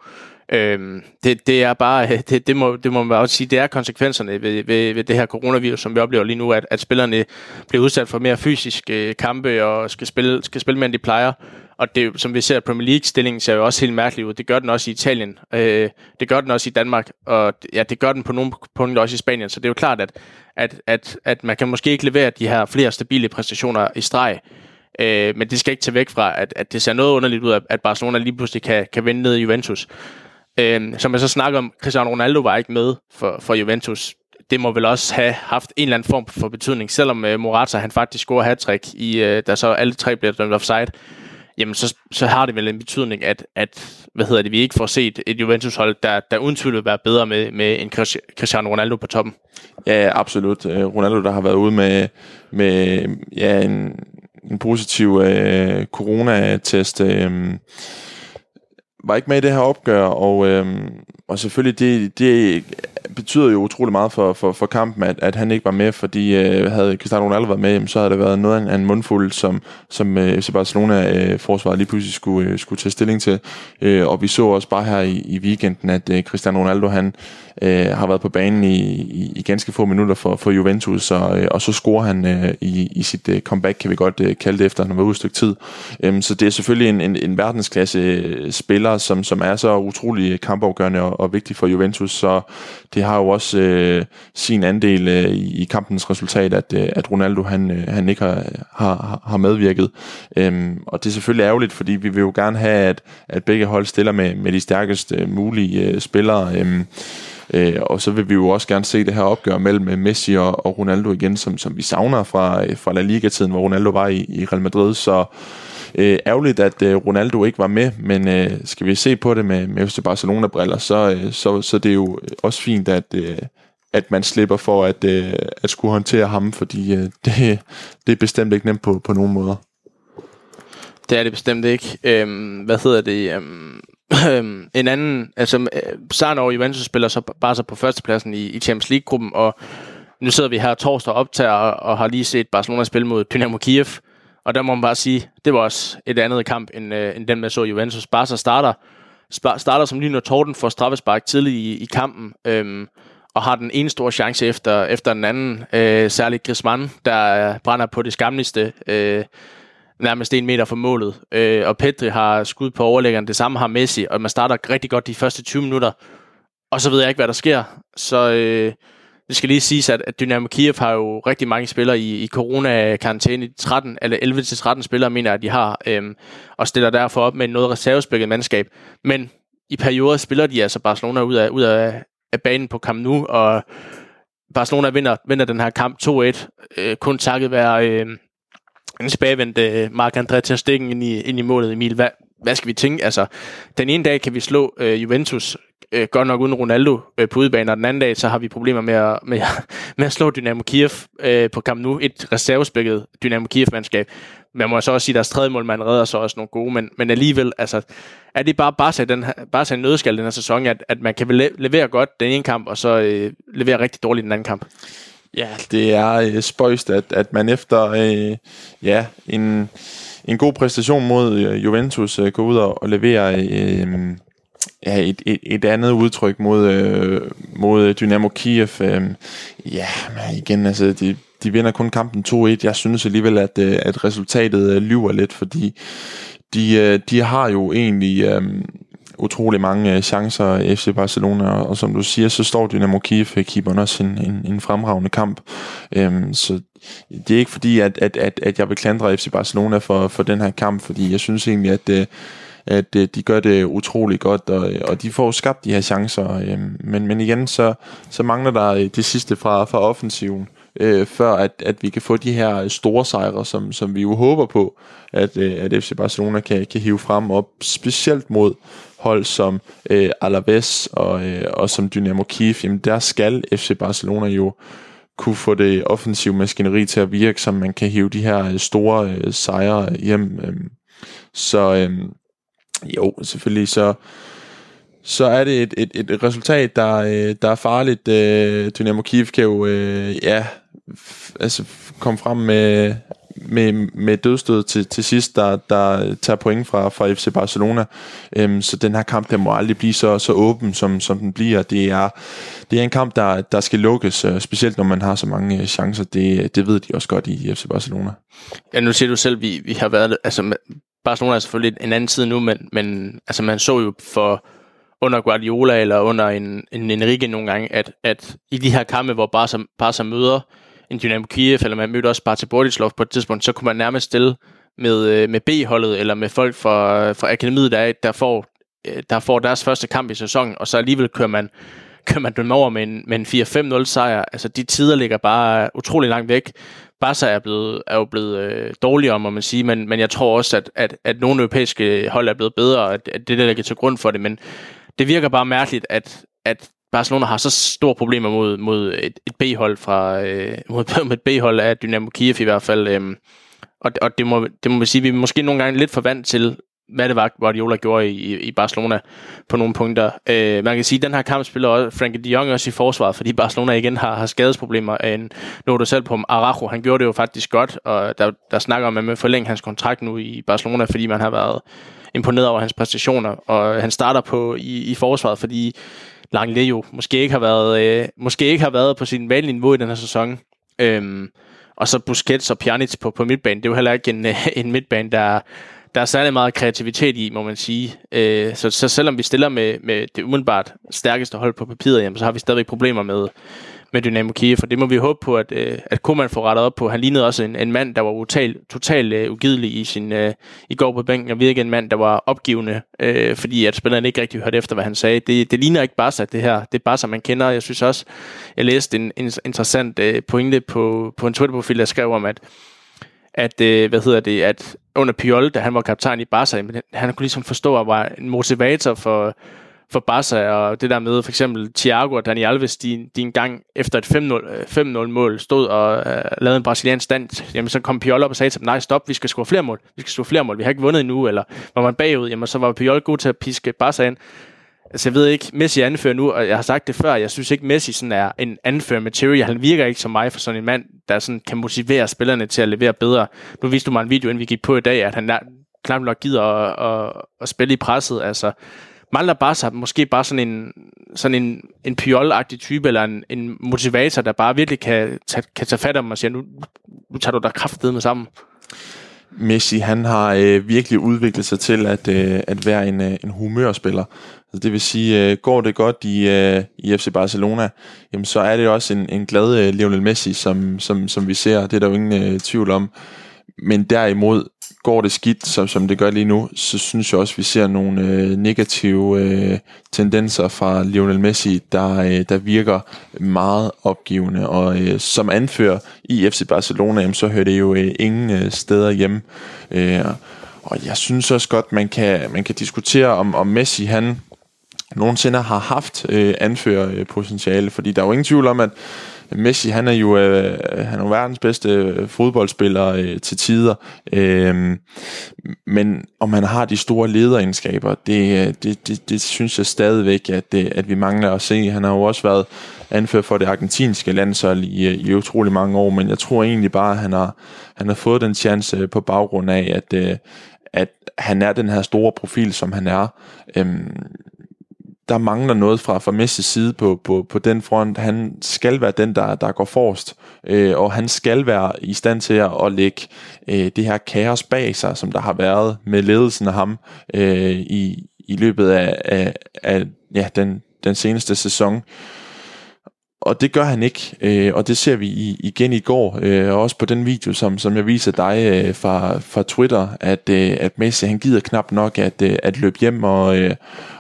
S4: Øhm, det, det er bare, det, det, må, det må man også sige, det er konsekvenserne ved, ved, ved det her coronavirus, som vi oplever lige nu, at, at spillerne bliver udsat for mere fysiske øh, kampe og skal spille, skal spille mere, end de plejer. Og det, som vi ser, Premier League-stillingen ser jo også helt mærkelig ud. Det gør den også i Italien. Øh, det gør den også i Danmark. Og ja, det gør den på nogle punkter også i Spanien. Så det er jo klart, at, at, at, at man kan måske ikke levere de her flere stabile præstationer i streg. Øh, men det skal ikke tage væk fra, at, at det ser noget underligt ud, at Barcelona lige pludselig kan, kan vinde ned i Juventus. Øh, som jeg så snakker om, Cristiano Ronaldo var ikke med for, for Juventus. Det må vel også have haft en eller anden form for betydning, selvom øh, Morata han faktisk scorer hat i, øh, da så alle tre bliver dømt offside jamen så, så har det vel en betydning, at, at hvad hedder det, vi ikke får set et Juventus-hold, der, der uden tvivl vil være bedre med, med en Cristiano Ronaldo på toppen.
S2: Ja, absolut. Øh, Ronaldo, der har været ude med, med ja, en, en positiv øh, corona-test, øh, var ikke med i det her opgør, og, øh, og selvfølgelig det, det betyder jo utrolig meget for, for, for kampen, at, at han ikke var med, fordi øh, havde Cristiano Ronaldo været med, så havde det været noget af en mundfuld, som, som øh, FC Barcelona-forsvaret øh, lige pludselig skulle, øh, skulle tage stilling til. Øh, og vi så også bare her i, i weekenden, at øh, Cristiano Ronaldo han øh, har været på banen i, i, i ganske få minutter for, for Juventus, og, øh, og så scorer han øh, i, i sit øh, comeback, kan vi godt øh, kalde det, efter han har været ude et stykke tid. Øh, så det er selvfølgelig en, en, en verdensklasse øh, spiller, som, som er så utrolig øh, kampafgørende og, og vigtig for Juventus, så det har jo også øh, sin andel øh, i, kampens resultat, at, øh, at Ronaldo han, øh, han ikke har, har, har medvirket. Øhm, og det er selvfølgelig ærgerligt, fordi vi vil jo gerne have, at, at begge hold stiller med, med de stærkeste øh, mulige øh, spillere. Øhm, Øh, og så vil vi jo også gerne se det her opgør mellem øh, Messi og, og Ronaldo igen, som, som vi savner fra, øh, fra La Liga-tiden, hvor Ronaldo var i, i Real Madrid. Så øh, Øh, ærgerligt, at øh, Ronaldo ikke var med, men øh, skal vi se på det med, med FC Barcelona-briller, så, øh, så, så det er jo også fint, at, øh, at man slipper for at, øh, at skulle håndtere ham, fordi øh, det, det er bestemt ikke nemt på, på nogen måder.
S4: Det er det bestemt ikke. Øhm, hvad hedder det? Øhm, Øhm, en anden, altså øh, sejren Juventus spiller så bare så på førstepladsen i, i Champions League-gruppen, og nu sidder vi her torsdag optager og, og har lige set Barcelona spille mod Dynamo Kiev, og der må man bare sige, det var også et andet kamp, end, øh, end den med så Juventus. Barca starter, starter som lyn og torden for straffespark tidligt i, i kampen, øhm, og har den ene store chance efter, efter den anden, øh, særligt Griezmann, der brænder på det skamligste, øh, nærmest en meter fra målet. Øh, og Petri har skud på overlæggeren. Det samme har Messi, og man starter rigtig godt de første 20 minutter. Og så ved jeg ikke, hvad der sker. Så øh, det skal lige siges, at, at Dynamo Kiev har jo rigtig mange spillere i, i corona-karantæne. 13 eller 11-13 spillere mener jeg, at de har, øhm, og stiller derfor op med noget reservespækket mandskab. Men i perioder spiller de altså Barcelona ud af, ud af, af banen på Camp Nou, og Barcelona vinder, vinder den her kamp 2-1, øh, kun takket være øh, en tilbagevendt øh, Marc-André Ter Stegen ind i, ind i målet, Emil. Hvad, hvad skal vi tænke? Altså, den ene dag kan vi slå øh, Juventus, øh, godt nok uden Ronaldo øh, på udebane, og den anden dag, så har vi problemer med at, med, med at slå Dynamo Kiev øh, på Camp Nou, et reservespækket Dynamo Kiev-mandskab. Man må så også sige, at deres tredje målmand redder så også nogle gode, men, men alligevel, altså, er det bare Barca, den, Barca en nødskal den her sæson, at, at man kan levere godt den ene kamp, og så øh, levere rigtig dårligt den anden kamp?
S2: Ja, det er øh, spøjst, at, at man efter øh, ja, en, en god præstation mod øh, Juventus øh, går ud og, og leverer øh, ja, et, et, et andet udtryk mod, øh, mod Dynamo Kiev. Øh, ja, men igen, altså, de, de vinder kun kampen 2-1. Jeg synes alligevel, at, øh, at resultatet øh, lyver lidt, fordi de, øh, de har jo egentlig øh, utrolig mange chancer FC Barcelona, og som du siger, så står Dynamo Kiev-keeperen også en, en, en fremragende kamp. Øhm, så det er ikke fordi, at, at, at, at jeg vil klandre FC Barcelona for, for den her kamp, fordi jeg synes egentlig, at, at øh, de gør det utrolig godt, og, øh, og de får skabt de her chancer. Øh, men, men igen, så, så mangler der det sidste fra, fra offensiven øh, før at, at vi kan få de her store sejre, som, som vi jo håber på, at, øh, at FC Barcelona kan, kan hive frem op, specielt mod hold som øh, Alaves og, øh, og som Dynamo Kiev, jamen der skal FC Barcelona jo kunne få det offensive maskineri til at virke, så man kan hive de her store øh, sejre hjem. Øh. Så øh, jo, selvfølgelig så så er det et, et, et resultat, der, øh, der er farligt. Øh, Dynamo Kiev kan jo øh, ja, altså komme frem med, med, med dødstød til, til sidst, der, der tager point fra, fra FC Barcelona. Øhm, så den her kamp, der må aldrig blive så, så åben, som, som den bliver. Det er, det er en kamp, der, der skal lukkes, øh, specielt når man har så mange øh, chancer. Det, det ved de også godt i FC Barcelona.
S4: Ja, nu siger du selv, vi, vi har været... Altså, Barcelona er selvfølgelig en anden tid nu, men, men altså, man så jo for under Guardiola eller under en, en Enrique nogle gange, at, at i de her kampe, hvor Barca, Barca møder en Dynamo Kiev, eller man mødte også Sparta Bordislov på et tidspunkt, så kunne man nærmest stille med, øh, med B-holdet, eller med folk fra, fra akademiet, der, der, får, øh, der får deres første kamp i sæsonen, og så alligevel kører man, kører man dem over med en, med en 4-5-0 sejr. Altså, de tider ligger bare utrolig langt væk. Barca er, blevet, er jo blevet øh, dårligere, må man sige, men, men jeg tror også, at, at, at nogle europæiske hold er blevet bedre, at, at det der ligger til grund for det, men det virker bare mærkeligt, at, at Barcelona har så store problemer mod, mod et, et B-hold fra øh, mod, et B-hold af Dynamo Kiev i hvert fald. Øh, og og det, må, det må man sige, vi er måske nogle gange lidt for vant til, hvad det var, Guardiola gjorde i, i Barcelona på nogle punkter. Øh, man kan sige, at den her kamp spiller også Frankie de Jong også i forsvaret, fordi Barcelona igen har, har skadesproblemer. En, nu er du selv på Araujo, han gjorde det jo faktisk godt, og der, der snakker om, at forlænge hans kontrakt nu i Barcelona, fordi man har været imponeret over hans præstationer, og han starter på i, i forsvaret, fordi Langley jo måske ikke har været, øh, måske ikke har været på sin vanlige niveau i den her sæson. Øh, og så Busquets og Pjanic på, på midtbanen. Det er jo heller ikke en, en midtbane, der, der er særlig meget kreativitet i, må man sige. Øh, så, så selvom vi stiller med, med det umiddelbart stærkeste hold på papiret, jamen, så har vi stadig problemer med, med Dynamo Kiev, for det må vi håbe på, at, øh, at Koeman får rettet op på. Han lignede også en, en mand, der var total, totalt øh, ugidelig i, sin, øh, i går på bænken, og virkelig en mand, der var opgivende, øh, fordi at spillerne ikke rigtig hørte efter, hvad han sagde. Det, det ligner ikke bare sig det her. Det er bare som man kender. Jeg synes også, jeg læste en, en interessant øh, pointe på, på en Twitter-profil, der skrev om, at at, øh, hvad hedder det, at under Piol, da han var kaptajn i Barca, han kunne ligesom forstå, at var en motivator for, for Barca, og det der med for eksempel Thiago og Dani Alves, de, de engang efter et 5-0 øh, mål stod og øh, lavede en brasiliansk stand, jamen så kom Piol op og sagde til dem, nej stop, vi skal score flere mål, vi skal score flere mål, vi har ikke vundet endnu, eller var man bagud, jamen så var Piol god til at piske Barca ind. Altså jeg ved ikke, Messi anfører nu, og jeg har sagt det før, jeg synes ikke Messi sådan er en anfører material, han virker ikke som mig for sådan en mand, der sådan kan motivere spillerne til at levere bedre. Nu viste du mig en video, inden vi gik på i dag, at han knap nok gider at, at, at spille i presset, altså mangler bare måske bare sådan en, sådan en, en pyol-agtig type, eller en, en motivator, der bare virkelig kan, tage, kan tage fat om og sige, nu, nu tager du dig kraftedet med sammen.
S2: Messi, han har øh, virkelig udviklet sig til at, øh, at være en, øh, en humørspiller. Altså, det vil sige, øh, går det godt i, øh, i FC Barcelona, jamen, så er det også en, en glad øh, Lionel Messi, som, som, som vi ser. Det er der jo ingen øh, tvivl om. men derimod går det skidt, som, som det gør lige nu, så synes jeg også, at vi ser nogle øh, negative øh, tendenser fra Lionel Messi, der, øh, der virker meget opgivende. Og øh, som anfører i FC Barcelona, jamen, så hører det jo øh, ingen øh, steder hjemme. Øh, og jeg synes også godt, man kan, man kan diskutere, om, om Messi han nogensinde har haft øh, anførerpotentiale, fordi der er jo ingen tvivl om, at Messi, han er jo, øh, han er jo verdens bedste øh, fodboldspiller øh, til tider. Øh, men om han har de store lederegenskaber, det, øh, det, det, det synes jeg stadigvæk, at, det, at vi mangler at se. Han har jo også været anført for det argentinske landshold i, i utrolig mange år, men jeg tror egentlig bare, at han har, han har fået den chance på baggrund af, at, øh, at han er den her store profil, som han er. Øh, der mangler noget fra, fra Messi's side på, på, på den front. Han skal være den, der, der går forrest, øh, og han skal være i stand til at, at lægge øh, det her kaos bag sig, som der har været med ledelsen af ham øh, i, i løbet af, af, af ja, den, den seneste sæson og det gør han ikke, øh, og det ser vi i, igen i går, øh, også på den video, som, som jeg viser dig øh, fra, fra Twitter, at, øh, at Messi han gider knap nok at, øh, at løbe hjem og, øh,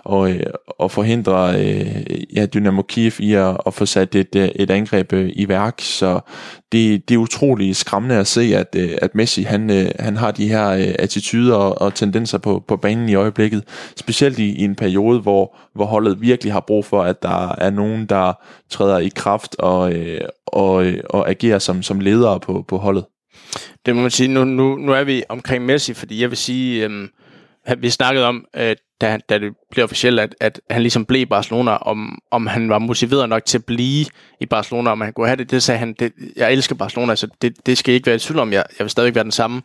S2: og, øh, og forhindre øh, ja, Dynamo Kiev i at, at få sat et, øh, et angreb øh, i værk, så det, det er utroligt skræmmende at se, at, øh, at Messi han, øh, han har de her øh, attityder og, og tendenser på, på banen i øjeblikket, specielt i, i en periode, hvor, hvor holdet virkelig har brug for, at der er nogen, der træder i kraft og, øh, og, øh, og agerer som, som ledere på, på holdet.
S4: Det må man sige. Nu, nu, nu er vi omkring Messi, fordi jeg vil sige, øhm, vi snakkede om, at da, da det blev officielt, at, at han ligesom blev i Barcelona, om, om han var motiveret nok til at blive i Barcelona, om han kunne have det. Det sagde han, det, jeg elsker Barcelona, så det, det skal ikke være i tvivl om. Jeg, jeg vil stadig være den samme.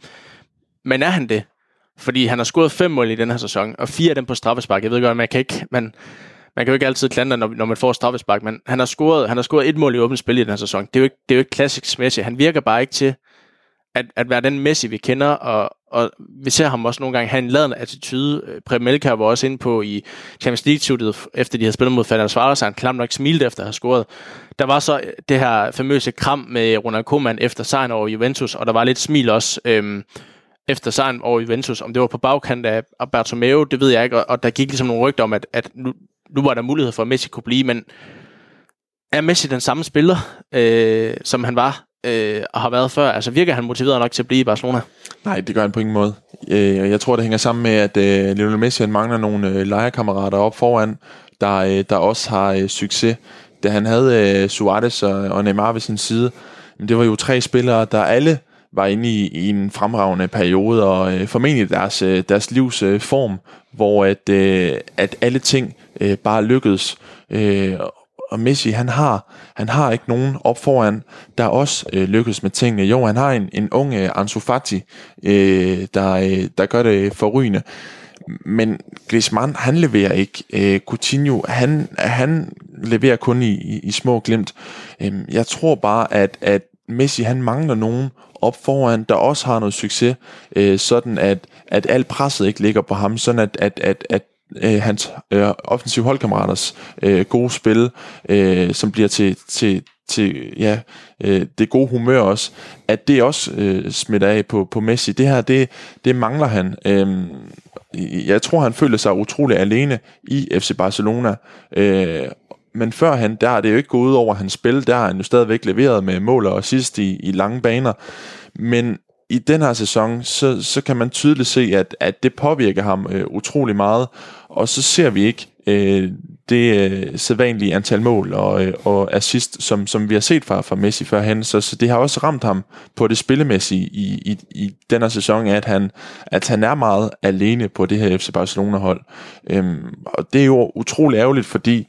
S4: Men er han det? Fordi han har scoret fem mål i den her sæson, og fire af dem på straffespark. Jeg ved godt, man kan ikke, man, man kan jo ikke altid klandre, når, når man får straffespark, men han har scoret, han har scoret et mål i åbent spil i den her sæson. Det er jo ikke, det er jo ikke klassisk Messi. Han virker bare ikke til at, at være den Messi, vi kender, og, og vi ser ham også nogle gange have en ladende attitude. Øh, Prem Melka var også inde på i Champions league efter de havde spillet mod Ferdinand Suarez, han klam nok smilte efter at have scoret. Der var så øh, det her famøse kram med Ronald Koeman efter sejren over Juventus, og der var lidt smil også øhm, efter sejren over Juventus. Om det var på bagkant af Bartomeu, det ved jeg ikke, og, og der gik ligesom nogle rygter om, at, at nu, nu var der mulighed for, at Messi kunne blive, men er Messi den samme spiller, øh, som han var øh, og har været før? Altså virker han motiveret nok til at blive i Barcelona?
S2: Nej, det gør han på ingen måde. Øh, jeg tror, det hænger sammen med, at øh, Lionel Messi han mangler nogle øh, lejerkammerater op foran, der, øh, der også har øh, succes. Da han havde øh, Suarez og, og Neymar ved sin side, men det var jo tre spillere, der alle var inde i, i en fremragende periode, og øh, formentlig deres, øh, deres livs øh, form, hvor at, øh, at alle ting øh, bare lykkedes. Øh, og Messi, han har, han har ikke nogen op foran, der også øh, lykkes med tingene. Jo, han har en, en ung øh, Ansu Fati, øh, der, øh, der gør det forrygende. Men Griezmann, han leverer ikke. Øh, Coutinho, han, han leverer kun i, i, i små glimt. Øh, jeg tror bare, at, at Messi, han mangler nogen op foran, der også har noget succes, øh, sådan at, at alt presset ikke ligger på ham, sådan at, at, at, at øh, hans øh, offensive holdkammeraters øh, gode spil, øh, som bliver til, til, til ja, øh, det gode humør også, at det også øh, smitter af på, på Messi. Det her, det, det mangler han. Øh, jeg tror, han føler sig utrolig alene i FC Barcelona. Øh, men førhen, der er det jo ikke gået ud over hans spil. Der har han jo stadigvæk leveret med mål og assist i, i lange baner. Men i den her sæson, så, så kan man tydeligt se, at, at det påvirker ham øh, utrolig meget, og så ser vi ikke øh, det øh, sædvanlige antal mål og, øh, og assist, som, som vi har set fra, fra Messi førhen, så, så det har også ramt ham på det spillemæssige i, i, i den her sæson, at han, at han er meget alene på det her FC Barcelona-hold. Øhm, og det er jo utrolig ærgerligt, fordi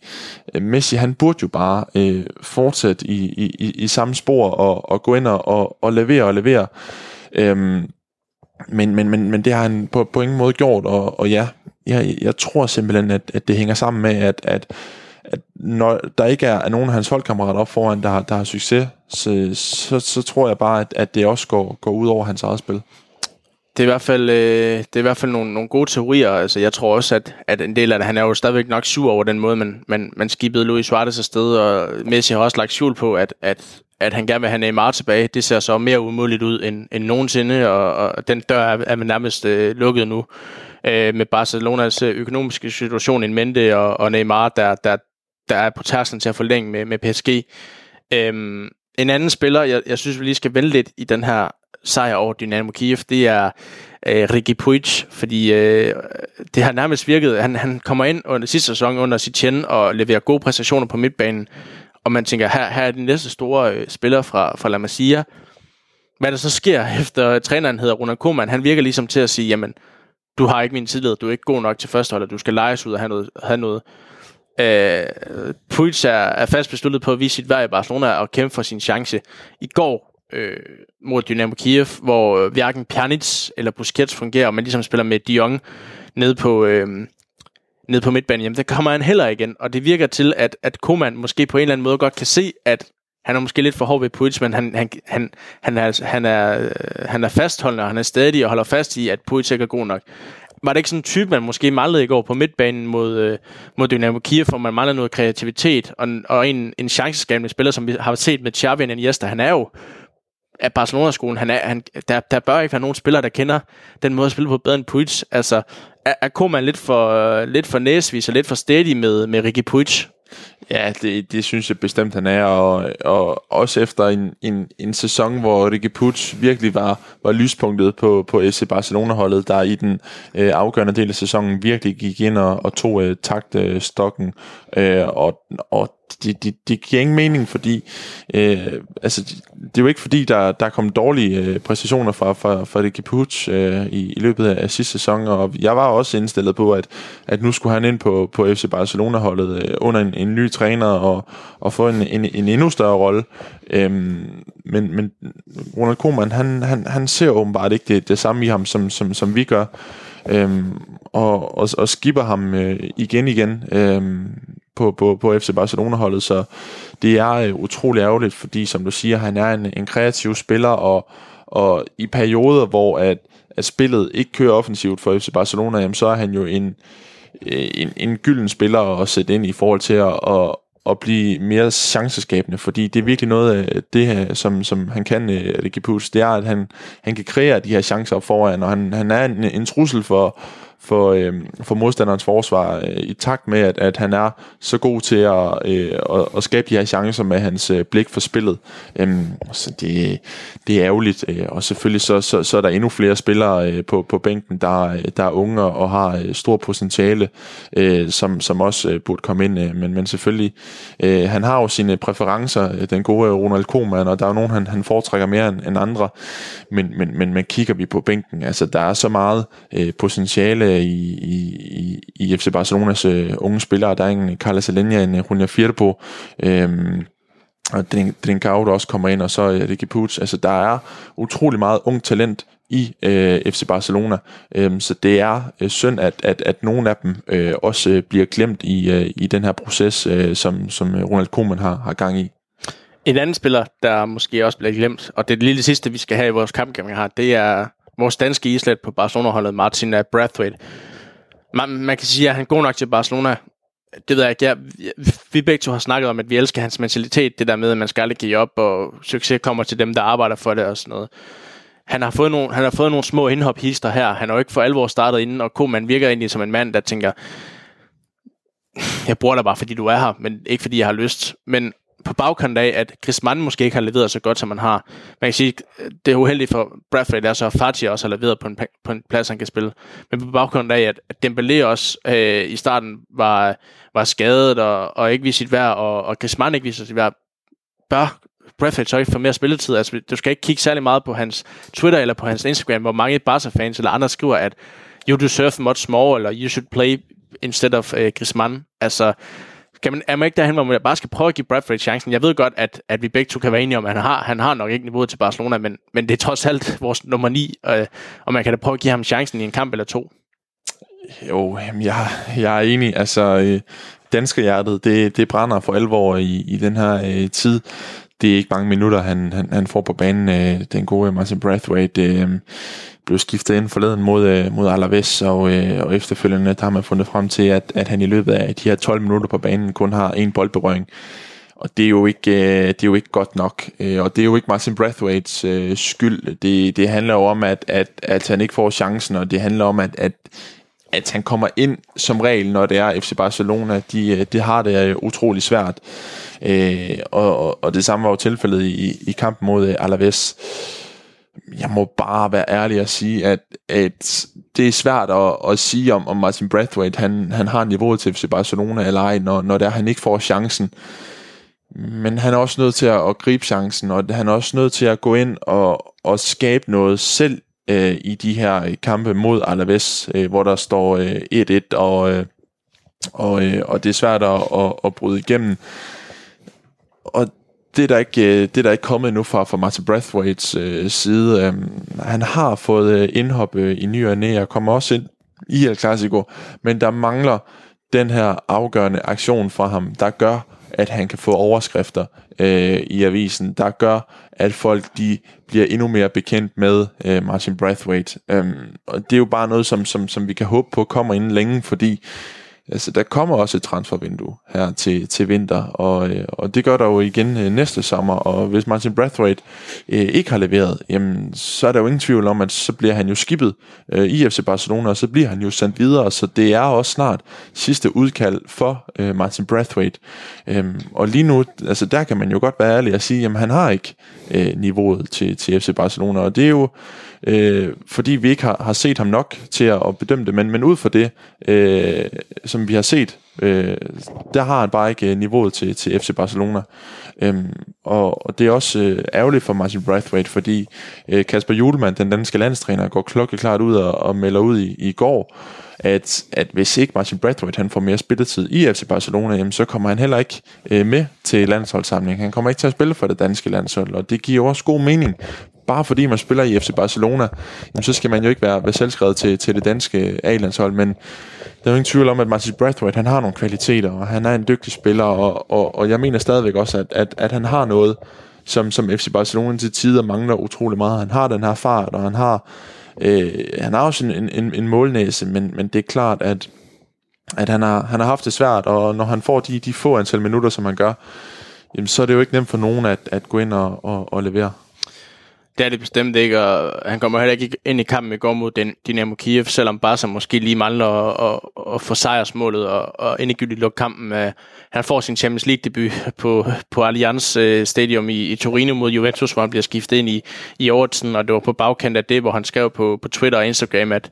S2: øh, Messi, han burde jo bare øh, fortsætte i, i, i samme spor og, og gå ind og, og, og levere og levere. Øhm, men, men, men, men det har han på, på ingen måde gjort, og, og ja, jeg, jeg tror simpelthen, at, at det hænger sammen med, at, at, at når der ikke er, er nogen af hans holdkammerater op foran, der, der har succes, så, så, så tror jeg bare, at, at det også går, går ud over hans eget spil
S4: det er i hvert fald, øh, det er i hvert fald nogle, nogle gode teorier. Altså, jeg tror også, at, at en del af det, han er jo stadigvæk nok sur over den måde, man, man, man skibede Luis Suarez afsted, og Messi har også lagt skjul på, at, at, at han gerne vil have Neymar tilbage. Det ser så mere umuligt ud end, end nogensinde, og, og den dør er, er man nærmest øh, lukket nu. Øh, med Barcelonas øh, økonomiske situation i mente, og, og Neymar, der, der, der er på tærsklen til at forlænge med, med PSG. Øh, en anden spiller, jeg, jeg synes, vi lige skal vende lidt i den her sejr over Dynamo Kiev, det er øh, Ricky Puig, fordi øh, det har nærmest virket. Han, han kommer ind under sidste sæson under sit tjen og leverer gode præstationer på midtbanen, og man tænker, her, her er den næste store øh, spiller fra, fra La Masia. Hvad der så sker efter træneren hedder Ronald Koeman, han virker ligesom til at sige, jamen, du har ikke min tillid, du er ikke god nok til førsteholdet, du skal lejes ud og have noget, have noget Øh, Puig er, er fast besluttet på at vise sit værd i Barcelona og kæmpe for sin chance. I går øh, mod Dynamo Kiev, hvor øh, hverken Pjanic eller Busquets fungerer, men ligesom spiller med De Jong nede på, øh, ned på midtbanen, jamen der kommer han heller igen, og det virker til, at, at Koeman måske på en eller anden måde godt kan se, at han er måske lidt for hård ved Puig, men han, han, han, han, er, altså, han, er, øh, han er fastholdende, og han er stadig og holder fast i, at Puig ikke er god nok. Var det ikke sådan en type, man måske manglede i går på midtbanen mod, øh, mod Dynamo Kiev, hvor man manglede noget kreativitet, og, og en, en chanceskabende spiller, som vi har set med Xavi og Iniesta, han er jo af Barcelona-skolen, han er, han, der, der bør ikke være nogen spillere, der kender den måde at spille på bedre end Puig. Altså, er, er Koeman lidt for, lidt for næsvis og lidt for stædig med, med Ricky Puig?
S2: Ja, det, det synes jeg bestemt, han er, og, og også efter en, en, en sæson, hvor Ricky Puig virkelig var, var lyspunktet på, på FC Barcelona-holdet, der i den øh, afgørende del af sæsonen virkelig gik ind og, og tog øh, takt øh, stokken, øh, og, og det, det, det giver ingen mening, fordi øh, altså, det er jo ikke fordi, der, der kom dårlige øh, præstationer fra, fra, fra det Puig øh, i, i løbet af sidste sæson, og jeg var også indstillet på, at, at nu skulle han ind på, på FC Barcelona-holdet øh, under en, en ny træner og, og få en, en, en endnu større rolle. Øhm, men, men Ronald Koeman, han, han, han ser åbenbart ikke det, det samme i ham, som, som, som vi gør. Øhm, og, og, og skipper ham øh, igen igen øhm, på, på, på FC Barcelona-holdet, så det er øh, utrolig ærgerligt, fordi som du siger, han er en, en kreativ spiller, og, og i perioder, hvor at, at spillet ikke kører offensivt for FC Barcelona, jamen, så er han jo en, øh, en, en gylden spiller at sætte ind i forhold til at, at, at blive mere chanceskabende, fordi det er virkelig noget af det her, som, som han kan, det, Ricky Puig, det er, at han, han kan kreere de her chancer op foran, og han, han er en, en trussel for, for, øh, for modstanderens forsvar, øh, i takt med, at, at han er så god til at, øh, at, at skabe de her chancer med hans øh, blik for spillet. Øh, så det, det er ærgerligt, øh, og selvfølgelig så, så, så er der endnu flere spillere øh, på, på bænken, der, øh, der er unge og har øh, stor potentiale, øh, som, som også øh, burde komme ind, øh, men, men selvfølgelig, øh, han har jo sine præferencer, øh, den gode Ronald Koeman, og der er jo nogen, han, han foretrækker mere end, end andre, men, men, men, man kigger vi på bænken, altså der er så meget øh, potentiale Øh, i, i, i FC Barcelonas øh, unge spillere. Der er en Carlos Alenia, en Junia Firpo, øh, og Drinkau, der også kommer ind, og så øh, Ricky Puig. Altså, der er utrolig meget ung talent i øh, FC Barcelona. Øhm, så det er øh, synd, at, at, at nogle af dem øh, også øh, bliver glemt i, øh, i den her proces, øh, som, som Ronald Koeman har, har gang i.
S4: En anden spiller, der måske også bliver glemt, og det er det lille sidste, vi skal have i vores kampgaming her, det er vores danske islet på Barcelona-holdet, Martin Brathwaite. Man, man kan sige, at han er god nok til Barcelona. Det ved jeg ikke. Jeg, vi begge to har snakket om, at vi elsker hans mentalitet. Det der med, at man skal aldrig give op, og succes kommer til dem, der arbejder for det og sådan noget. Han har fået nogle, han har fået nogle små indhop-hister her. Han har jo ikke for alvor startet inden, og Koeman virker egentlig som en mand, der tænker, jeg bruger dig bare, fordi du er her, men ikke fordi jeg har lyst. Men på bagkant af, at Griezmann måske ikke har leveret så godt, som man har. Man kan sige, det er uheldigt for Bradford, er så Fati også har leveret på en, på en plads, han kan spille. Men på bagkant af, at, at Dembélé også øh, i starten var, var skadet og, og ikke viste sit værd, og, og Griezmann ikke viste sit værd, bør Bradford så ikke få mere spilletid. Altså, du skal ikke kigge særlig meget på hans Twitter eller på hans Instagram, hvor mange Barca-fans eller andre skriver, at you deserve much more, eller you should play instead of øh, Griezmann. Altså, kan man, er man ikke derhen, hvor man bare skal prøve at give Bradford chancen? Jeg ved godt, at, at vi begge to kan være enige om, at han har, han har nok ikke niveauet til Barcelona, men, men det er trods alt vores nummer 9, øh, og man kan da prøve at give ham chancen i en kamp eller to.
S2: Jo, jeg, jeg er enig. Altså, øh, danske hjertet, det, det brænder for alvor i, i den her øh, tid. Det er ikke mange minutter, han, han, han får på banen, øh, den gode Martin Brathwaite. Øh, blev skiftet ind forleden mod, øh, mod Alaves, og, øh, og efterfølgende der har man fundet frem til, at, at han i løbet af de her 12 minutter på banen kun har en boldberøring. Og det er jo ikke, øh, det er jo ikke godt nok. Øh, og det er jo ikke Martin Brathwaites øh, skyld. Det, det handler jo om, at, at, at han ikke får chancen, og det handler om, at, at, at han kommer ind som regel, når det er FC Barcelona. De, øh, de har det øh, utrolig svært. Øh, og, og, og det samme var jo tilfældet i, i kampen mod Alaves jeg må bare være ærlig og sige, at, at det er svært at, at sige om, om Martin Brathwaite, han, han har niveauet til FC Barcelona eller ej, når, når der han ikke får chancen. Men han er også nødt til at, at gribe chancen, og han er også nødt til at gå ind og, og skabe noget selv øh, i de her kampe mod Alaves, øh, hvor der står øh, 1-1, og, øh, og, øh, og det er svært at, at, at bryde igennem. Og det er der ikke, øh, det er der ikke kommet endnu fra, fra Martin Brathwaites øh, side. Øhm, han har fået øh, indhop øh, i ny og næ, og kommer også ind i El Clasico, men der mangler den her afgørende aktion fra ham, der gør, at han kan få overskrifter øh, i avisen, der gør, at folk de bliver endnu mere bekendt med øh, Martin Brathwaite. Øhm, og det er jo bare noget, som, som, som vi kan håbe på kommer inden længe, fordi altså, der kommer også et transfervindue her til, til vinter, og, øh, og det gør der jo igen øh, næste sommer, og hvis Martin Brathwaite øh, ikke har leveret, jamen, så er der jo ingen tvivl om, at så bliver han jo skibet øh, i FC Barcelona, og så bliver han jo sendt videre, så det er også snart sidste udkald for øh, Martin Brathwaite. Øhm, og lige nu, altså der kan man jo godt være ærlig og sige, jamen han har ikke øh, niveauet til, til FC Barcelona, og det er jo øh, fordi vi ikke har, har set ham nok til at, at bedømme det, men, men ud fra det, øh, som vi har set, øh, der har han bare ikke øh, niveauet til, til FC Barcelona. Øhm, og, og det er også øh, ærgerligt for Martin Braithwaite, fordi øh, Kasper Julemand, den danske landstræner, går klokkeklart ud og, og melder ud i, i går, at, at hvis ikke Martin Braithwaite han får mere spilletid i FC Barcelona, jamen, så kommer han heller ikke øh, med til landsholdssamlingen. Han kommer ikke til at spille for det danske landshold, og det giver også god mening, bare fordi man spiller i FC Barcelona, jamen, så skal man jo ikke være, være selvskrevet til, til det danske A-landshold, men der er jo ingen tvivl om, at Martin Brathwaite, han har nogle kvaliteter, og han er en dygtig spiller, og, og, og jeg mener stadigvæk også, at, at, at han har noget, som, som FC Barcelona til tider mangler utrolig meget. Han har den her fart, og han har, øh, han har også en, en, en målnæse, men, men det er klart, at, at han, har, han har haft det svært, og når han får de, de få antal minutter, som han gør, jamen, så er det jo ikke nemt for nogen at, at gå ind og, og, og levere.
S4: Det er det bestemt ikke, og han kommer heller ikke ind i kampen i går mod den Dynamo Kiev, selvom Barca måske lige mangler at, at, at få sejrsmålet og, og endegyldigt lukke kampen. Øh, han får sin Champions League debut på, på Allianz øh, Stadium i, i Torino mod Juventus, hvor han bliver skiftet ind i, i overtiden, og det var på bagkant af det, hvor han skrev på, på Twitter og Instagram, at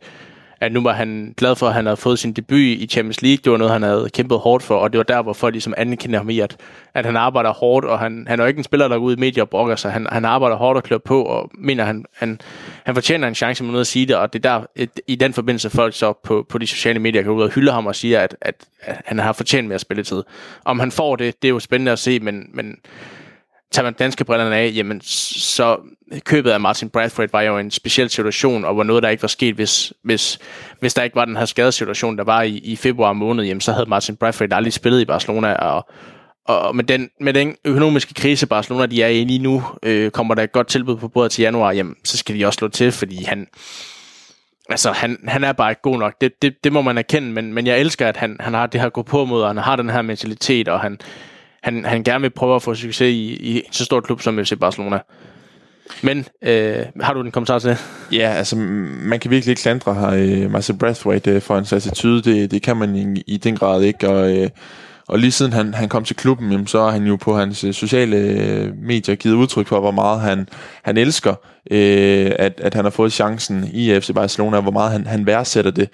S4: at nu var han glad for, at han havde fået sin debut i Champions League. Det var noget, han havde kæmpet hårdt for, og det var der, hvor folk ligesom anerkender ham i, at, at han arbejder hårdt, og han, han er jo ikke en spiller, der går ud i medier og brokker sig. Han, han arbejder hårdt og klør på, og mener, han, han, han fortjener en chance med noget at sige det, og det er der, et, i den forbindelse, folk så på, på de sociale medier kan ud og hylde ham og sige, at, at, at han har fortjent mere spilletid. Om han får det, det er jo spændende at se, men, men tager man danske brillerne af, jamen så købet af Martin Bradford var jo en speciel situation, og var noget, der ikke var sket, hvis, hvis, hvis der ikke var den her skadesituation, der var i, i februar måned, jamen så havde Martin Bradford aldrig spillet i Barcelona, og, og med den, med den økonomiske krise, Barcelona de er i lige nu, øh, kommer der et godt tilbud på bordet til januar, jamen så skal de også slå til, fordi han, altså, han, han er bare ikke god nok. Det, det, det må man erkende, men, men jeg elsker, at han, han har det her gå på mod, og han har den her mentalitet, og han, han, han gerne vil prøve at få succes i, i en så stor klub som FC Barcelona. Men øh, har du en kommentar til det?
S2: Ja, altså man kan virkelig ikke klandre her øh, Marcel Brathwaite øh, for hans attitude. Det, det kan man i, i den grad ikke. Og, øh, og lige siden han, han kom til klubben, jamen, så har han jo på hans øh, sociale øh, medier givet udtryk for, hvor meget han, han elsker, øh, at, at han har fået chancen i FC Barcelona, og hvor meget han, han værdsætter det.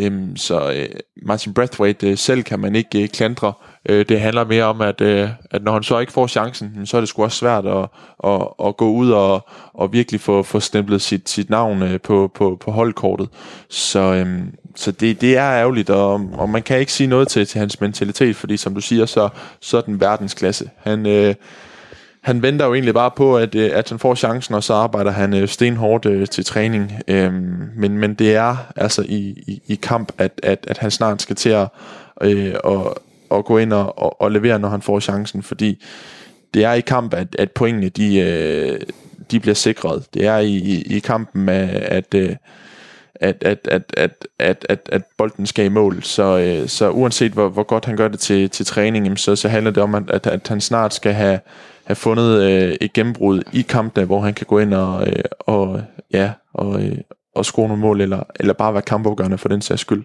S2: Øh, så øh, Martin Brathwaite øh, selv kan man ikke øh, klandre. Øh, Øh, det handler mere om, at, øh, at når han så ikke får chancen, så er det sgu også svært at, at, at gå ud og, og virkelig få, få stemplet sit, sit navn øh, på, på, på holdkortet. Så, øh, så det, det er ærgerligt, og, og man kan ikke sige noget til, til hans mentalitet, fordi som du siger, så, så er den verdensklasse. Han... Øh, han venter jo egentlig bare på, at, øh, at han får chancen, og så arbejder han øh, stenhårdt øh, til træning. Øhm, men, men det er altså i, i, i kamp, at, at, at han snart skal til at, øh, og, at gå ind og, og, og levere, når han får chancen, fordi det er i kamp, at, at pointene de, øh, de bliver sikret. Det er i, i, i kampen med, at, øh, at, at, at, at, at, at, at bolden skal i mål. Så, øh, så uanset hvor, hvor godt han gør det til, til træning, så, så handler det om, at, at han snart skal have, have fundet øh, et gennembrud i kampene, hvor han kan gå ind og, øh, og, ja, og, øh, og score nogle mål, eller, eller bare være kampafgørende for den sags skyld.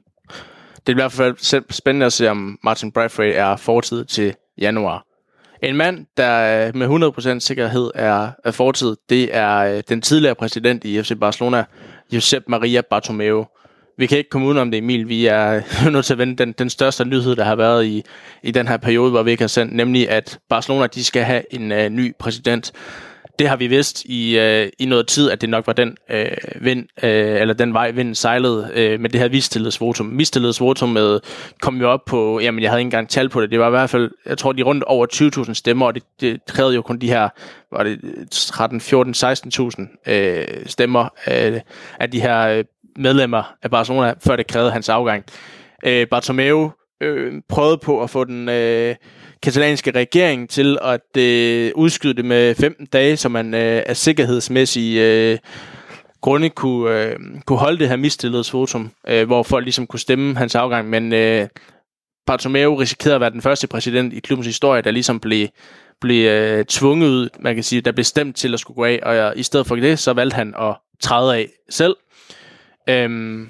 S4: Det er i hvert fald spændende at se, om Martin Bradford er fortid til januar. En mand, der med 100% sikkerhed er, er fortid, det er øh, den tidligere præsident i FC Barcelona, Josep Maria Bartomeu. Vi kan ikke komme udenom det, Emil. Vi er nødt til at vende den, den største nyhed, der har været i, i den her periode, hvor vi ikke har sendt, nemlig at Barcelona de skal have en uh, ny præsident det har vi vidst i, øh, i noget tid, at det nok var den øh, vind, øh, eller den vej, vinden sejlede øh, med det her mistillidsvotum. Mistillidsvotum øh, kom jo op på, jamen jeg havde ikke engang tal på det, det var i hvert fald, jeg tror, de rundt over 20.000 stemmer, og det, det krævede jo kun de her, var det 13, 14, 16.000 øh, stemmer øh, af de her øh, medlemmer af Barcelona, før det krævede hans afgang. Øh, Bartomeu øh, prøvede på at få den... Øh, katalanske regering til at øh, udskyde det med 15 dage, så man øh, af sikkerhedsmæssige øh, grunde kunne, øh, kunne holde det her mistillidsvotum, øh, hvor folk ligesom kunne stemme hans afgang. Men øh, Bartomeu risikerede at være den første præsident i klubbens historie, der ligesom blev, blev øh, tvunget ud, man kan sige, der blev stemt til at skulle gå af, og jeg, i stedet for det, så valgte han at træde af selv. Øhm,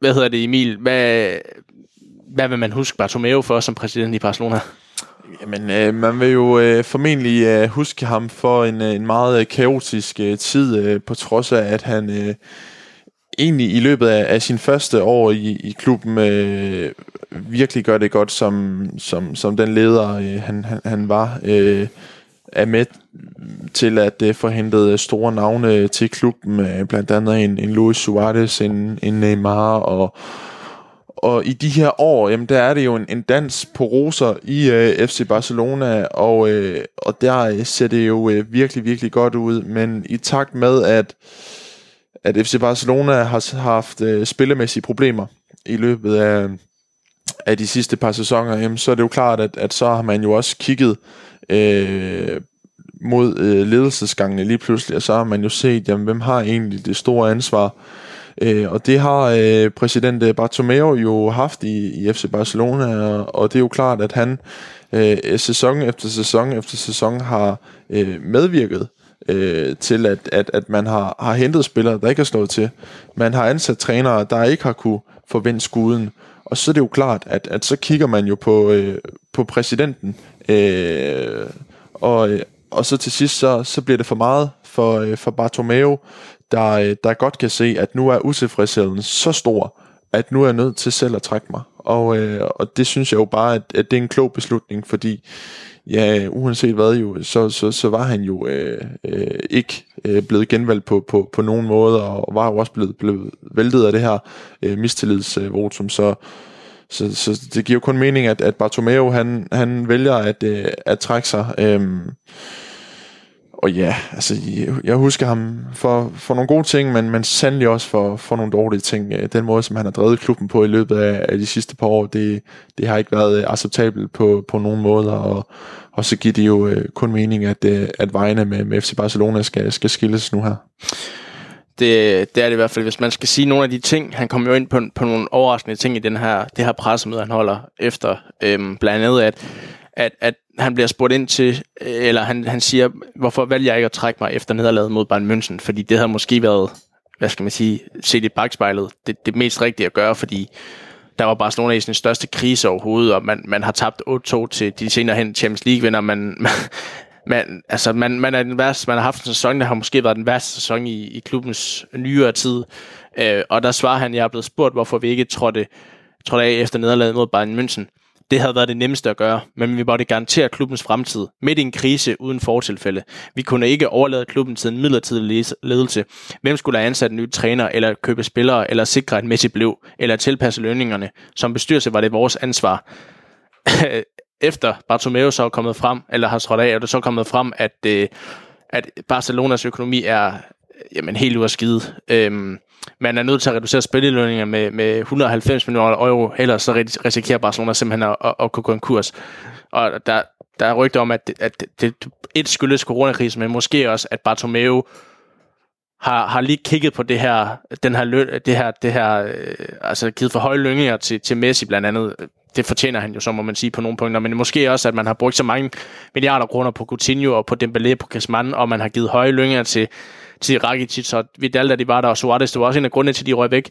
S4: hvad hedder det, Emil? Hvad, hvad vil man huske Bartomeu for som præsident i Barcelona?
S2: Jamen, øh, man vil jo øh, formentlig øh, huske ham for en, øh, en meget øh, kaotisk øh, tid, øh, på trods af, at han øh, egentlig i løbet af, af sin første år i, i klubben øh, virkelig gør det godt som, som, som den leder, øh, han, han, han var. Øh, er med til at øh, forhente øh, store navne øh, til klubben, øh, blandt andet en, en Luis Suarez, en, en Neymar og og i de her år, jamen der er det jo en, en dans på roser i øh, FC Barcelona, og, øh, og der øh, ser det jo øh, virkelig, virkelig godt ud. Men i takt med, at, at FC Barcelona har haft øh, spillemæssige problemer i løbet af, af de sidste par sæsoner, jamen, så er det jo klart, at, at så har man jo også kigget øh, mod øh, ledelsesgangene lige pludselig, og så har man jo set, jamen, hvem har egentlig det store ansvar Øh, og det har øh, præsident øh, Bartomeu jo haft i, i FC Barcelona, og, og det er jo klart, at han øh, sæson efter sæson efter sæson har øh, medvirket øh, til, at, at, at man har, har hentet spillere, der ikke har slået til. Man har ansat trænere, der ikke har kunne forvente skuden. Og så er det jo klart, at, at så kigger man jo på, øh, på præsidenten, øh, og, øh, og så til sidst, så, så bliver det for meget for, øh, for Bartomeu, der, øh, der godt kan se, at nu er utilfredsheden så stor, at nu er jeg nødt til selv at trække mig. Og, øh, og det synes jeg jo bare, at, at det er en klog beslutning, fordi ja, uanset hvad jo, så, så, så var han jo øh, øh, ikke øh, blevet genvalgt på, på, på nogen måde, og var jo også blevet, blevet væltet af det her øh, mistillidsvotum, så, så, så det giver jo kun mening, at, at Bartomeu, han, han vælger at, øh, at trække sig. Øh, og ja, altså, jeg husker ham for, for nogle gode ting, men, men sandelig også for, for nogle dårlige ting. Øh, den måde, som han har drevet klubben på i løbet af, af de sidste par år, det, det har ikke været øh, acceptabelt på, på nogen måder, og, og så giver det jo øh, kun mening, at, øh, at vejene med, med FC Barcelona skal, skal skilles nu her.
S4: Det, det er det i hvert fald, hvis man skal sige nogle af de ting, han kom jo ind på, på nogle overraskende ting i den her, det her pressemøde, han holder efter, øhm, blandt andet at at, at han bliver spurgt ind til, øh, eller han, han siger, hvorfor valgte jeg ikke at trække mig efter nederlaget mod Bayern München? Fordi det havde måske været, hvad skal man sige, set i bagspejlet, det, det mest rigtige at gøre, fordi der var Barcelona i sin største krise overhovedet, og man, man har tabt 8-2 til de senere hen Champions League-vinder. Man, man, man, altså man, man, er den værste, man har haft en sæson, der har måske været den værste sæson i, i klubbens nyere tid. Øh, og der svarer han, jeg er blevet spurgt, hvorfor vi ikke trådte, trådte af efter nederlaget mod Bayern München. Det havde været det nemmeste at gøre, men vi måtte garantere klubbens fremtid midt i en krise uden fortilfælde. Vi kunne ikke overlade klubben til en midlertidig ledelse. Hvem skulle have ansat en ny træner, eller købe spillere, eller sikre, et Messi blev, eller tilpasse lønningerne? Som bestyrelse var det vores ansvar. Efter Bartomeu så er kommet frem, eller har trådt af, er det så kommet frem, at, øh, at Barcelonas økonomi er jamen, helt ud af skide. Øhm, man er nødt til at reducere spillelønninger med, med 190 millioner euro, ellers så risikerer Barcelona simpelthen at, at, at gå konkurs. Og der, der er rygter om, at det, at det, et skyldes coronakrisen, men måske også, at Bartomeu har, har lige kigget på det her, den her, løn, det her, det her øh, altså givet for høje lønninger til, til Messi blandt andet. Det fortjener han jo, så må man sige på nogle punkter, men måske også, at man har brugt så mange milliarder kroner på Coutinho og på Dembélé på Griezmann, og man har givet høje lønninger til, til Rakitic og Vidal, da de var der, og Suarez, det var også en af grundene til, at de røg væk.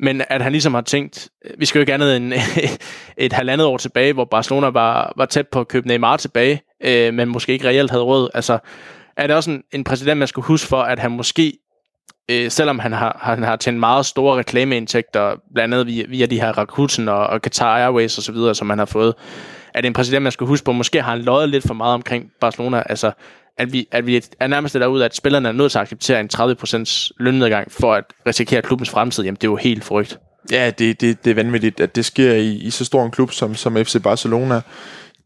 S4: Men at han ligesom har tænkt, vi skal jo ikke andet end et halvandet år tilbage, hvor Barcelona var, var tæt på at købe Neymar tilbage, øh, men måske ikke reelt havde råd. Altså, er det også en, en præsident, man skal huske for, at han måske øh, selvom han har, han har tjent meget store reklameindtægter, blandt andet via, via de her Rakuten og, og Qatar Airways osv., som han har fået, er det en præsident, man skal huske på, måske har han løjet lidt for meget omkring Barcelona, altså at vi, at vi er nærmest derude, at spillerne er nødt til at acceptere en 30% lønnedgang for at risikere klubbens fremtid, jamen det er jo helt forrygt.
S2: Ja, det, det, det er vanvittigt, at det sker i, i så stor en klub som, som FC Barcelona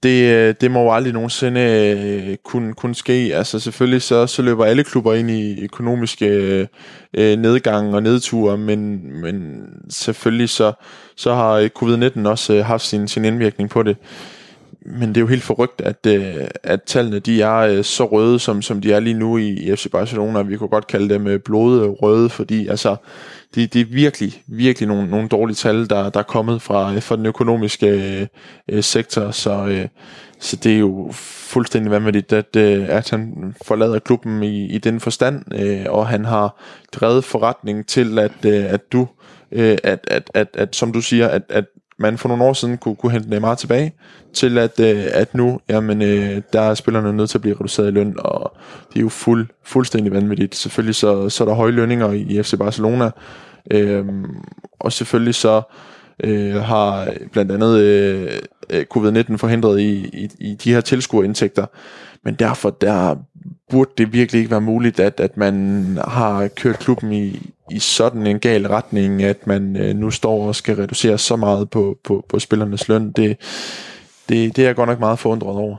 S2: det, øh, det må jo aldrig nogensinde øh, kunne, kunne ske. Altså selvfølgelig så, så løber alle klubber ind i økonomiske øh, øh nedgange og nedture, men, men selvfølgelig så, så har øh, covid-19 også øh, haft sin, sin indvirkning på det. Men det er jo helt forrygt, at, øh, at tallene de er øh, så røde, som, som de er lige nu i, i FC Barcelona. Vi kunne godt kalde dem øh, røde, fordi altså, det, det er virkelig, virkelig nogle, nogle dårlige tal, der, der er kommet fra, øh, fra den økonomiske øh, øh, sektor, så, øh, så det er jo fuldstændig vanvittigt, at, øh, at han forlader klubben i, i den forstand, øh, og han har drevet forretningen til, at, øh, at du, øh, at, at, at, at, som du siger, at, at man for nogle år siden kunne, kunne hente Neymar tilbage, til at, øh, at nu, jamen, øh, der er spillerne nødt til at blive reduceret i løn, og det er jo fuld, fuldstændig vanvittigt. Selvfølgelig så, så er der høje lønninger i FC Barcelona, øh, og selvfølgelig så øh, har blandt andet øh, øh covid-19 forhindret i, i, i de her tilskuerindtægter, men derfor der burde det virkelig ikke være muligt, at, at man har kørt klubben i, i sådan en gal retning, at man øh, nu står og skal reducere så meget på, på, på spillernes løn. Det, det, det er jeg godt nok meget forundret over.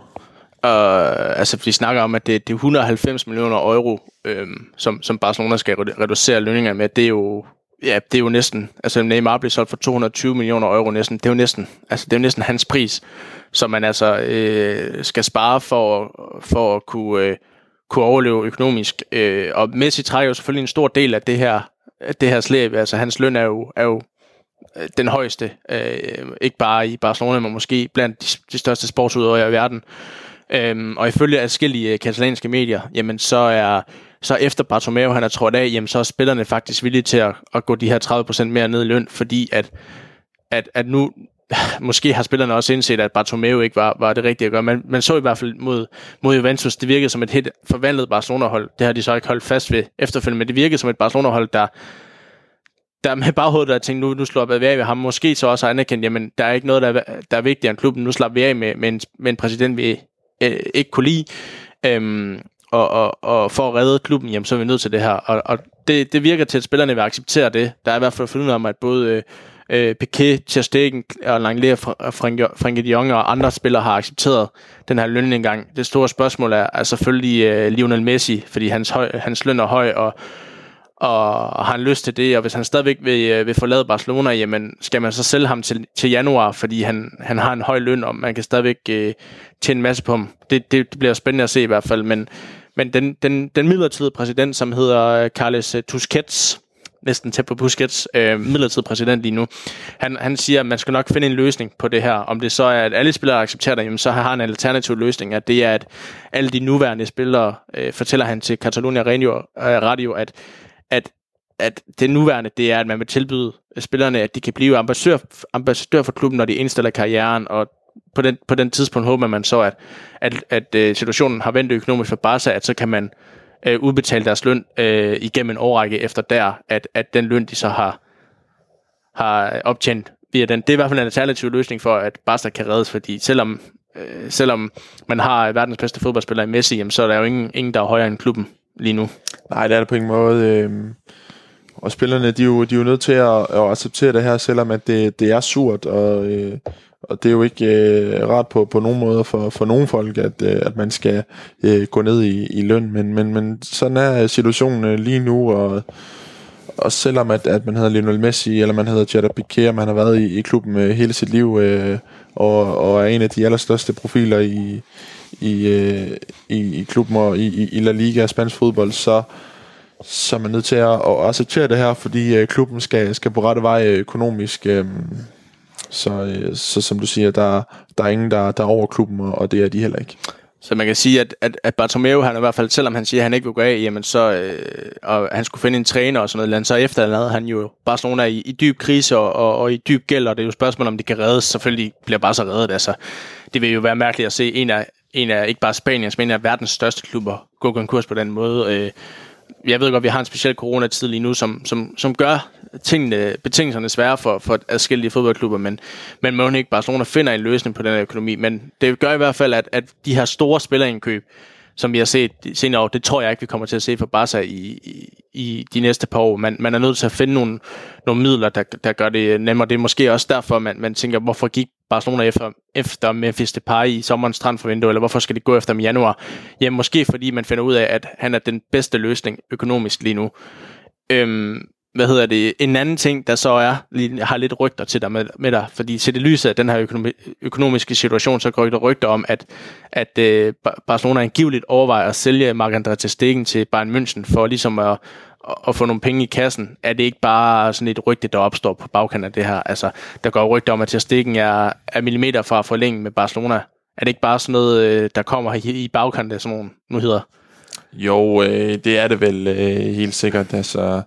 S4: Uh, altså, vi snakker om, at det, det er 190 millioner euro, øhm, som, som Barcelona skal reducere lønningerne med. Det er jo Ja, det er jo næsten, altså Neymar blev solgt for 220 millioner euro næsten, det er jo næsten, altså det er jo næsten hans pris, som man altså øh, skal spare for, for at kunne, øh, kunne overleve økonomisk. Øh, og Messi trækker jo selvfølgelig en stor del af det her, det her slæb, altså hans løn er jo, er jo øh, den højeste, øh, ikke bare i Barcelona, men måske blandt de, de største sportsudøvere i verden. Øhm, og ifølge forskellige øh, katalanske medier, jamen så er så efter Bartomeu han er trådt af, jamen så er spillerne faktisk villige til at, at gå de her 30% mere ned i løn, fordi at, at, at nu, måske har spillerne også indset, at Bartomeu ikke var, var det rigtige at gøre. Man, man så i hvert fald mod, mod Juventus, det virkede som et helt forvandlet Barcelona-hold. Det har de så ikke holdt fast ved efterfølgende, men det virkede som et Barcelona-hold, der, der med baghovedet der tænkte, nu, nu slår vi af ved ham. Måske så også anerkendt, jamen der er ikke noget, der er, der er vigtigere end klubben. Nu slapper vi af med, med, en, med en præsident, vi øh, ikke kunne lide. Øhm, og, og, og for at redde klubben, jamen, så er vi nødt til det her. Og, og det, det virker til, at spillerne vil acceptere det. Der er i hvert fald fundet om, at både øh, øh Piquet, Ter Stegen og Langley, Frenkie de Jong og andre spillere har accepteret den her lønindgang. Det store spørgsmål er, er selvfølgelig øh, Lionel Messi, fordi hans, høj, hans løn er høj, og og har han lyst til det, og hvis han stadigvæk vil, øh, vil forlade Barcelona, jamen skal man så sælge ham til, til januar, fordi han, han har en høj løn, og man kan stadigvæk øh, tjene en masse på ham. Det, det bliver spændende at se i hvert fald, men men den, den, den midlertidige præsident, som hedder øh, Carles øh, Tusquets, næsten tæt på Busquets, øh, midlertidig præsident lige nu, han, han siger, at man skal nok finde en løsning på det her. Om det så er, at alle spillere accepterer det, jamen, så har han en alternativ løsning, at det er, at alle de nuværende spillere, øh, fortæller han til Catalonia Radio, øh, Radio at, at at det nuværende, det er, at man vil tilbyde spillerne, at de kan blive ambassadør, ambassadør for klubben, når de indstiller karrieren, og på den, på den tidspunkt håber man så, at, at, at at situationen har vendt økonomisk for Barca, at så kan man øh, udbetale deres løn øh, igennem en årrække efter der, at, at den løn, de så har, har optjent via den. Det er i hvert fald en alternativ løsning for, at Barca kan reddes, fordi selvom, øh, selvom man har verdens bedste fodboldspiller i Messi, jamen, så er der jo ingen, ingen, der er højere end klubben lige nu.
S2: Nej, det er det på ingen måde. Øh, og spillerne, de er, jo, de er jo nødt til at, at acceptere det her, selvom at det, det er surt, og, øh, og det er jo ikke øh, rart på, på nogen måde for, for nogen folk, at, øh, at man skal øh, gå ned i, i løn, men, men, men sådan er situationen øh, lige nu, og, og selvom at, at man hedder Lionel Messi, eller man hedder Jada Piqué, og man har været i, i klubben øh, hele sit liv, øh, og, og er en af de allerstørste profiler i, i, øh, i, i klubben og i, i, i La Liga og spansk fodbold, så, så er man nødt til at, at acceptere det her, fordi øh, klubben skal, skal på rette vej øh, økonomisk. Øh, så, øh, så som du siger, der, der er ingen, der, der er over klubben, og, og det er de heller ikke.
S4: Så man kan sige, at, at, at Bartomeu, han i hvert fald, selvom han siger, at han ikke vil gå af, jamen så, øh, og han skulle finde en træner og sådan noget, så efterlader han jo Barcelona i, i dyb krise og, og, og, i dyb gæld, og det er jo et spørgsmål, om de kan reddes. Selvfølgelig bliver bare så reddet. Altså, det vil jo være mærkeligt at se en af, en af ikke bare Spaniens, men en af verdens største klubber gå konkurs på den måde. Øh, jeg ved godt, at vi har en speciel coronatid lige nu, som, som, som gør tingene, betingelserne svære for, for adskillige fodboldklubber, men, men må ikke Barcelona finder en løsning på den økonomi. Men det gør i hvert fald, at, at de her store spillerindkøb, som vi har set senere år, det tror jeg ikke, vi kommer til at se for Barca i, i, i de næste par år. Man, man er nødt til at finde nogle, nogle midler, der, der gør det nemmere. Det er måske også derfor, man, man tænker, hvorfor gik Barcelona efter, efter Memphis Depay i sommerens transfervindue, eller hvorfor skal det gå efter dem i januar? Ja, måske fordi man finder ud af, at han er den bedste løsning økonomisk lige nu. Øhm, hvad hedder det, en anden ting, der så er, lige, har lidt rygter til dig med, med dig, fordi til det lyset af den her økonomi, økonomiske situation, så går der rygter om, at, at øh, Barcelona angiveligt overvejer at sælge Marc-André til Stegen til Bayern München, for ligesom at, at få nogle penge i kassen. Er det ikke bare sådan et rygte, der opstår på bagkanten af det her? Altså, der går rygter om, at til Stegen er, er millimeter fra at forlænge med Barcelona. Er det ikke bare sådan noget, øh, der kommer i, i bagkanten af sådan nogle nu hedder?
S2: Jo, øh, det er det vel øh, helt sikkert. Altså,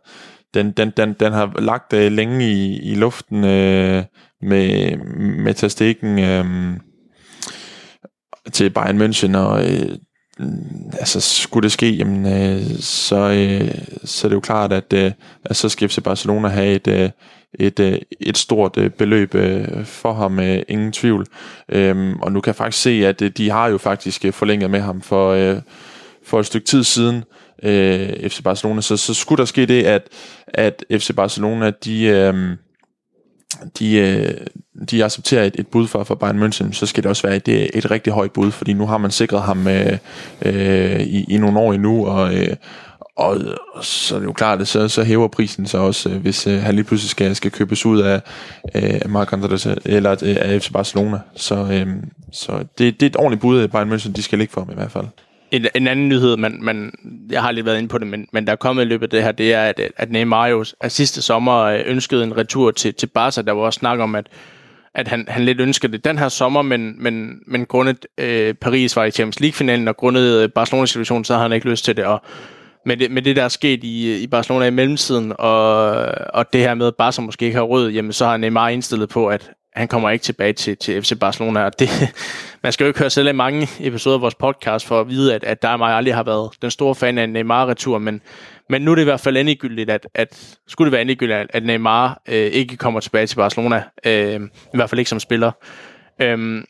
S2: den, den, den, den har lagt øh, længe i, i luften øh, med, med tastikken øh, til Bayern München, og øh, mm, altså skulle det ske, jamen, øh, så, øh, så er det jo klart, at, øh, at så skal FC Barcelona have et, øh, et, øh, et stort øh, beløb øh, for ham, øh, ingen tvivl. Øh, og nu kan jeg faktisk se, at øh, de har jo faktisk øh, forlænget med ham for, øh, for et stykke tid siden, øh, Øh, FC Barcelona. Så, så skulle der ske det, at, at FC Barcelona, de, øh, de, øh, de accepterer et, et bud fra, fra Bayern München, så skal det også være et, øh, et rigtig højt bud, fordi nu har man sikret ham øh, øh, i, i nogle år endnu, og, øh, og, og så er det jo klart, at så, så hæver prisen sig også, øh, hvis øh, han lige pludselig skal, skal købes ud af, øh, Marc Andres, eller øh, af FC Barcelona. Så, øh, så det, det er et ordentligt bud, Bayern München de skal ligge for ham i hvert fald.
S4: En, en anden nyhed, man, man, jeg har lidt været inde på det, men, men der er kommet i løbet af det her, det er, at, at Neymar jo at sidste sommer øh, ønskede en retur til, til Barca. Der var også snak om, at, at han, han lidt ønskede det den her sommer, men, men, men grundet øh, Paris var i Champions League-finalen, og grundet øh, Barcelonas situation, så havde han ikke lyst til det. Og med det, med det der er sket i, øh, i Barcelona i mellemtiden, og, og det her med, at Barca måske ikke har råd, jamen så har Neymar indstillet på, at han kommer ikke tilbage til, til FC Barcelona. Og det, man skal jo ikke høre selv i mange episoder af vores podcast for at vide, at, at der og mig aldrig har været den store fan af Neymar-retur, men, men nu er det i hvert fald endegyldigt, at, at skulle det være endegyldigt, at, at Neymar øh, ikke kommer tilbage til Barcelona, øh, i hvert fald ikke som spiller. Øh,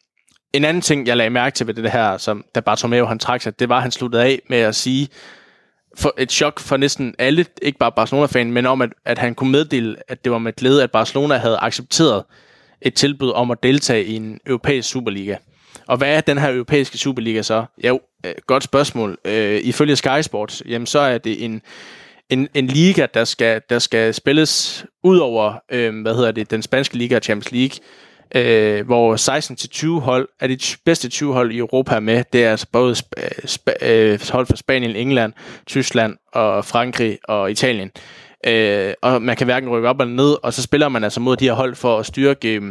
S4: en anden ting, jeg lagde mærke til ved det her, som da Bartomeu han trak sig, det var, at han sluttede af med at sige, for et chok for næsten alle, ikke bare Barcelona-fanen, men om, at, at han kunne meddele, at det var med glæde, at Barcelona havde accepteret et tilbud om at deltage i en europæisk Superliga. Og hvad er den her europæiske Superliga så? Jo, øh, godt spørgsmål. Øh, ifølge Sky Sports, jamen så er det en, en, en liga, der skal, der skal spilles ud over, øh, hvad hedder det, den spanske liga, Champions League, øh, hvor 16-20 hold er de bedste 20 hold i Europa med. Det er altså både sp- sp- øh, hold fra Spanien, England, Tyskland og Frankrig og Italien. Øh, Øh, og man kan hverken rykke op eller ned, og så spiller man altså mod de her hold for at styrke, øh,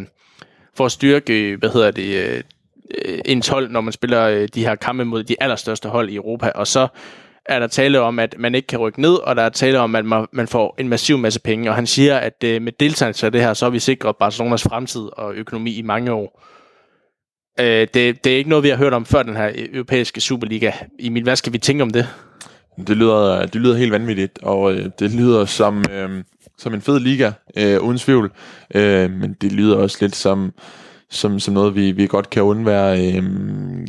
S4: for at styrke hvad hedder det, øh, en 12, når man spiller øh, de her kampe mod de allerstørste hold i Europa. Og så er der tale om, at man ikke kan rykke ned, og der er tale om, at man, man får en massiv masse penge. Og han siger, at øh, med deltagelse af det her, så har vi sikret Barcelonas fremtid og økonomi i mange år. Øh, det, det er ikke noget, vi har hørt om før den her europæiske Superliga. Emil, hvad skal vi tænke om det?
S2: Det lyder, det lyder helt vanvittigt, og øh, det lyder som, øh, som en fed liga, øh, uden tvivl. Øh, men det lyder også lidt som, som, som noget, vi, vi godt kan undvære. Øh,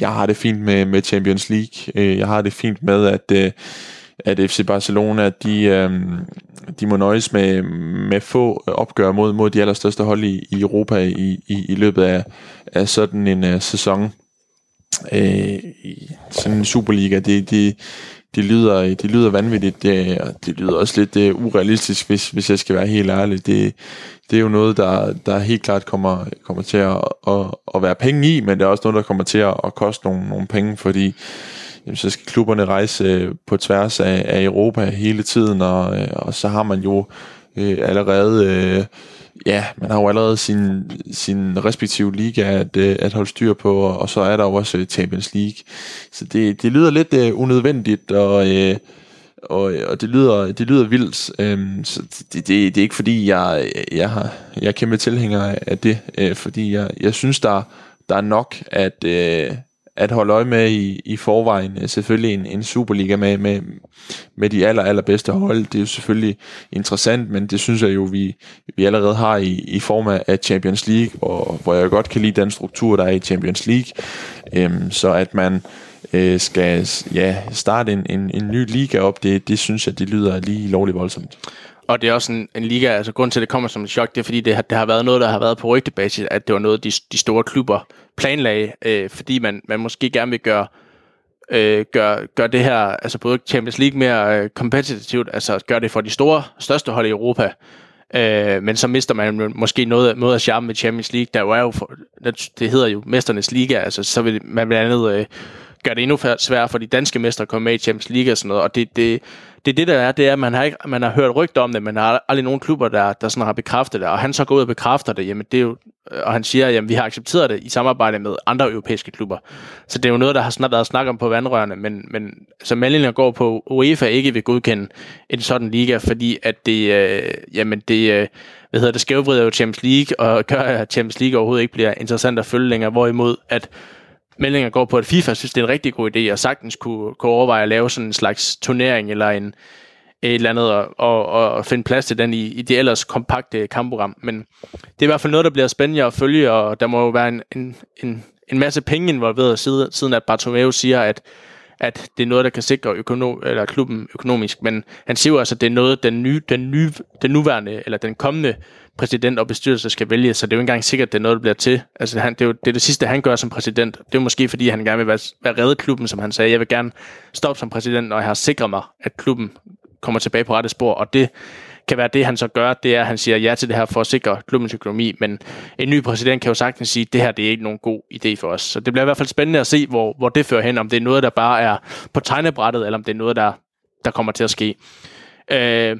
S2: jeg har det fint med, med Champions League. Øh, jeg har det fint med, at, øh, at FC Barcelona, de, øh, de må nøjes med, med få opgør mod, mod de allerstørste hold i, i Europa i, i, i løbet af, af sådan en uh, sæson. Øh, sådan en Superliga, det, det, det lyder, det lyder vanvittigt, det, og det lyder også lidt det urealistisk, hvis, hvis jeg skal være helt ærlig. Det, det er jo noget, der, der helt klart kommer, kommer til at, at, at være penge i, men det er også noget, der kommer til at, at koste nogle, nogle penge, fordi jamen, så skal klubberne rejse øh, på tværs af, af Europa hele tiden, og, øh, og så har man jo øh, allerede... Øh, ja, man har jo allerede sin, sin respektive liga at, øh, at holde styr på, og så er der jo også øh, Champions League. Så det, det lyder lidt uh, unødvendigt, og, uh, og, og det, lyder, det lyder vildt. Um, så det, det, det er ikke fordi, jeg, jeg, har, jeg er kæmpe tilhænger af det, uh, fordi jeg, jeg synes, der, der er nok, at, uh, at holde øje med i, i forvejen. Øh, selvfølgelig en, en Superliga med, med, med de aller, allerbedste hold. Det er jo selvfølgelig interessant, men det synes jeg jo, vi, vi allerede har i, i form af Champions League, og, hvor jeg godt kan lide den struktur, der er i Champions League. Øhm, så at man øh, skal ja, starte en, en, en ny liga op, det, det synes jeg, det lyder lige lovligt voldsomt.
S4: Og det er også en, en liga, altså grund til, at det kommer som et chok, det er fordi, det har, det har været noget, der har været på rygtebasis, at det var noget, de, de store klubber planlagde, øh, fordi man, man måske gerne vil gøre, øh, gøre, gøre det her, altså både Champions League mere øh, kompetitivt, altså gøre det for de store, største hold i Europa, Øh, men så mister man måske noget, noget af charmen med Champions League, der jo er jo, for, det hedder jo Mesternes Liga, altså så vil man blandt andet øh, gøre det endnu sværere for de danske mestre at komme med i Champions League og sådan noget, og det, det, det er det, der er, det er, at man har, ikke, man har hørt rygter om det, men der har aldrig nogen klubber, der, der sådan har bekræftet det, og han så går ud og bekræfter det, jamen det er jo, og han siger, at vi har accepteret det i samarbejde med andre europæiske klubber. Så det er jo noget, der har snart været snak om på vandrørene, men, men så meldingen går på, UEFA ikke vil godkende en sådan liga, fordi at det, øh, jamen det, øh, hvad hedder det, skævvrider jo Champions League, og gør, at Champions League overhovedet ikke bliver interessant at følge længere, hvorimod at meldinger går på, at FIFA synes, det er en rigtig god idé, og sagtens kunne, kunne overveje at lave sådan en slags turnering, eller en, et eller andet, og, og, og finde plads til den i, i det ellers kompakte kampprogram. Men det er i hvert fald noget, der bliver spændende at følge, og der må jo være en, en, en, en masse penge involveret, siden, siden at Bartomeu siger, at at det er noget, der kan sikre økono, eller klubben økonomisk, men han siger jo altså, at det er noget, den, nye, den, nye, den nuværende, eller den kommende præsident og bestyrelse skal vælge, så det er jo ikke engang sikkert, at det er noget, der bliver til. Altså, han, det, er jo, det er det sidste, han gør som præsident. Det er måske, fordi han gerne vil være, være redde klubben, som han sagde. Jeg vil gerne stoppe som præsident, når jeg har sikret mig, at klubben kommer tilbage på rette spor, og det kan være det, han så gør, det er, at han siger ja til det her for at sikre klubbens økonomi, men en ny præsident kan jo sagtens sige, at det her det er ikke nogen god idé for os. Så det bliver i hvert fald spændende at se, hvor, hvor det fører hen, om det er noget, der bare er på tegnebrættet, eller om det er noget, der, der kommer til at ske. Øh,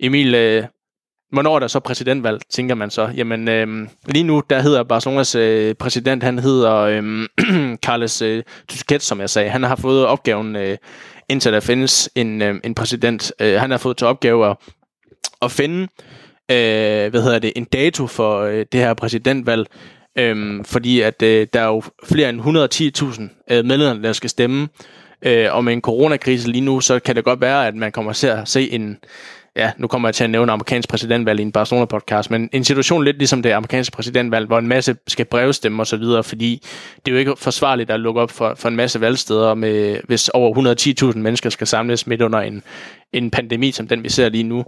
S4: Emil, øh, hvornår er der så præsidentvalg, tænker man så? Jamen, øh, lige nu, der hedder Barcelonas øh, præsident, han hedder øh, Carles øh, Tusquets, som jeg sagde. Han har fået opgaven, øh, indtil der findes en, øh, en præsident. Øh, han har fået til opgave at at finde øh, hvad hedder det, en dato for øh, det her præsidentvalg, øh, fordi at øh, der er jo flere end 110.000 øh, medlemmer, der skal stemme, øh, og med en coronakrise lige nu, så kan det godt være, at man kommer til at se en, ja, nu kommer jeg til at nævne amerikansk præsidentvalg i en Barcelona-podcast, men en situation lidt ligesom det amerikanske præsidentvalg, hvor en masse skal brevstemme osv., fordi det er jo ikke forsvarligt at lukke op for, for en masse valgsteder, med, hvis over 110.000 mennesker skal samles midt under en, en pandemi, som den vi ser lige nu.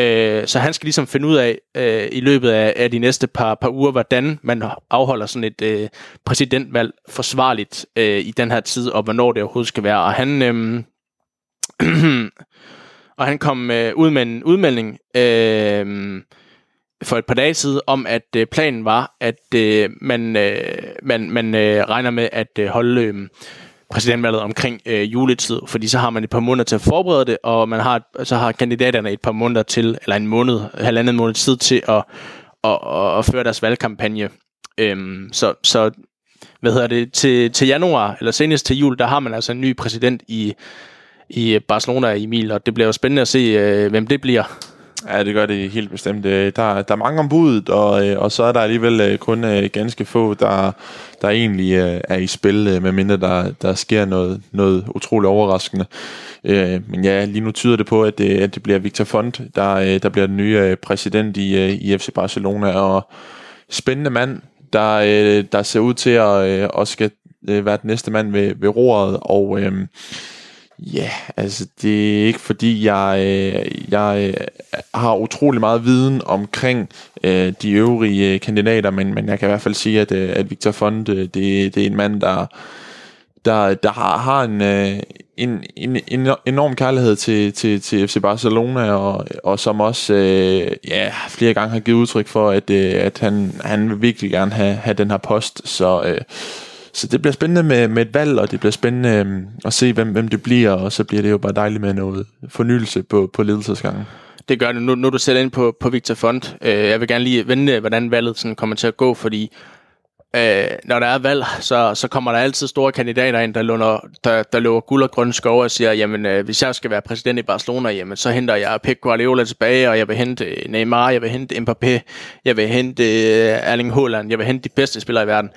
S4: Øh, så han skal ligesom finde ud af øh, i løbet af, af de næste par, par uger, hvordan man afholder sådan et øh, præsidentvalg forsvarligt øh, i den her tid, og hvornår det overhovedet skal være. Og han, øh, og han kom øh, ud med en udmelding øh, for et par dage siden om, at øh, planen var, at øh, man, øh, man, man øh, regner med at øh, holde... Øh, præsidentvalget omkring øh, juletid, fordi så har man et par måneder til at forberede det, og man har, så har kandidaterne et par måneder til, eller en måned, halvandet måned tid til at, at, at, at føre deres valgkampagne. Øhm, så, så hvad hedder det, til, til januar, eller senest til jul, der har man altså en ny præsident i, i øh, Barcelona, Emil, og det bliver jo spændende at se, øh, hvem det bliver.
S2: Ja, det gør det helt bestemt. Øh, der, der er mange ombud, og, og så er der alligevel kun ganske få, der, der egentlig er i spil, medmindre der, der sker noget, noget utroligt overraskende. Men ja, lige nu tyder det på, at det, at det bliver Victor Font, der, der bliver den nye præsident i, i FC Barcelona, og spændende mand, der, der ser ud til at, at skal være den næste mand ved, ved roret, og øhm, Ja, altså det er ikke fordi, jeg, øh, jeg øh, har utrolig meget viden omkring øh, de øvrige øh, kandidater, men, men jeg kan i hvert fald sige, at, at Victor Font, det, det er en mand, der, der, der har, har en, en, en, en enorm kærlighed til, til, til FC Barcelona, og, og som også øh, ja, flere gange har givet udtryk for, at, øh, at han, han vil virkelig gerne have, have den her post. Så, øh, så det bliver spændende med, med et valg, og det bliver spændende øh, at se, hvem, hvem det bliver, og så bliver det jo bare dejligt med noget fornyelse på, på ledelsesgangen.
S4: Det gør det. Nu, nu er du selv ind på, på Victor Font. Øh, jeg vil gerne lige vende, hvordan valget sådan kommer til at gå, fordi øh, når der er valg, så, så kommer der altid store kandidater ind, der, lunder, der, der løber guld og grønne skove og siger, jamen øh, hvis jeg skal være præsident i Barcelona, jamen så henter jeg Pep Guardiola tilbage, og jeg vil hente øh, Neymar, jeg vil hente Mbappé, jeg vil hente øh, Erling Haaland, jeg vil hente de bedste spillere i verden.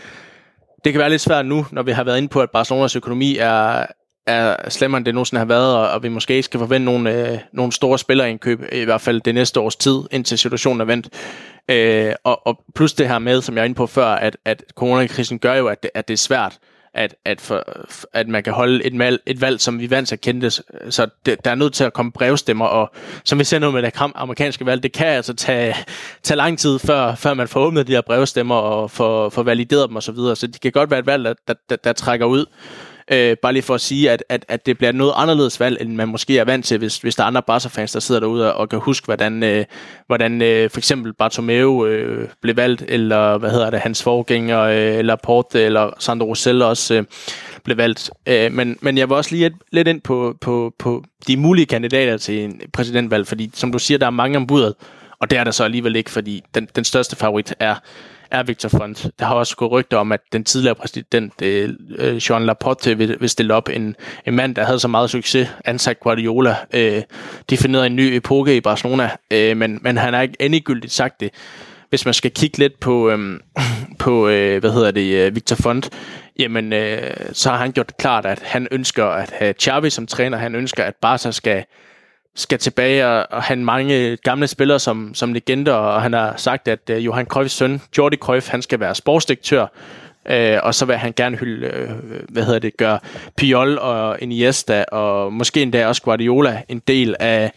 S4: Det kan være lidt svært nu, når vi har været inde på, at Barcelonas økonomi er, er slemmere, end det nogensinde har været, og, og vi måske ikke skal forvente nogle, øh, nogle store spillerindkøb, i hvert fald det næste års tid, indtil situationen er vendt. Øh, og, og plus det her med, som jeg er inde på før, at, at coronakrisen gør jo, at det, at det er svært, at, at, for, at man kan holde et, valg, et valg, som vi vant til at kende det. Så det, der er nødt til at komme brevstemmer, og som vi ser nu med det amerikanske valg, det kan altså tage, tage lang tid, før, før man får åbnet de her brevstemmer og får, får valideret dem osv. Så, videre. så det kan godt være et valg, der, der, der, der trækker ud. Øh, bare lige for at sige, at, at, at det bliver noget anderledes valg, end man måske er vant til, hvis, hvis der er andre Barca-fans, der sidder derude og kan huske, hvordan, øh, hvordan øh, for eksempel Bartomeu øh, blev valgt, eller hvad hedder det, hans forgænger, øh, eller Porte, eller Sandro Rosell også øh, blev valgt. Øh, men, men jeg vil også lige et, lidt ind på, på, på de mulige kandidater til en præsidentvalg, fordi som du siger, der er mange om budet, og det er der så alligevel ikke, fordi den, den største favorit er er Victor Font. Der har også gået rygter om, at den tidligere præsident, øh, øh, Jean Laporte, vil, vil stille op en, en mand, der havde så meget succes, ansat Guardiola, øh, definerede en ny epoke i Barcelona, øh, men, men han har ikke endegyldigt sagt det. Hvis man skal kigge lidt på, øh, på øh, hvad hedder det, øh, Victor Font, jamen, øh, så har han gjort det klart, at han ønsker at have Xavi som træner. Han ønsker, at Barca skal skal tilbage og, og have mange gamle spillere som, som legender, og han har sagt, at uh, Johan Cruyffs søn, Jordi Cruyff, han skal være sportsdirektør, uh, og så vil han gerne hylde, uh, hvad hedder det, gøre Piol og Iniesta, og måske endda også Guardiola en del af,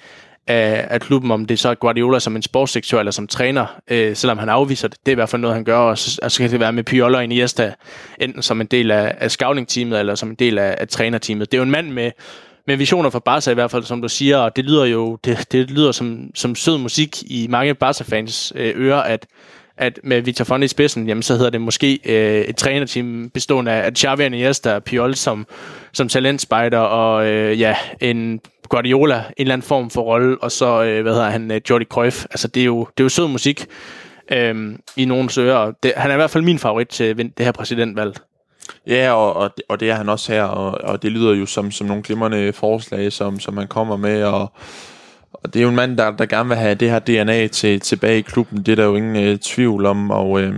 S4: af, af klubben, om det så er Guardiola som en sportsdirektør eller som træner, uh, selvom han afviser det. Det er i hvert fald noget, han gør, og så, og så kan det være med Piol og Iniesta, enten som en del af, af scouting-teamet, eller som en del af, af trænerteamet. Det er jo en mand med med visioner for Barca i hvert fald, som du siger, og det lyder jo det, det lyder som, som sød musik i mange Barca-fans øh, ører, at, at med Victor Fonte i spidsen, jamen, så hedder det måske øh, et trænerteam bestående af Xavi Iniesta og Piol som, som talentspejder, og øh, ja, en Guardiola, en eller anden form for rolle, og så, øh, hvad hedder han, øh, Jordi Cruyff. Altså, det er jo, det er jo sød musik øh, i nogens ører. Det, han er i hvert fald min favorit til det her præsidentvalg.
S2: Ja, og, og, og det er han også her, og, og det lyder jo som, som nogle glimrende forslag, som, som han kommer med, og, og det er jo en mand, der, der gerne vil have det her DNA til, tilbage i klubben, det er der jo ingen øh, tvivl om, og øh,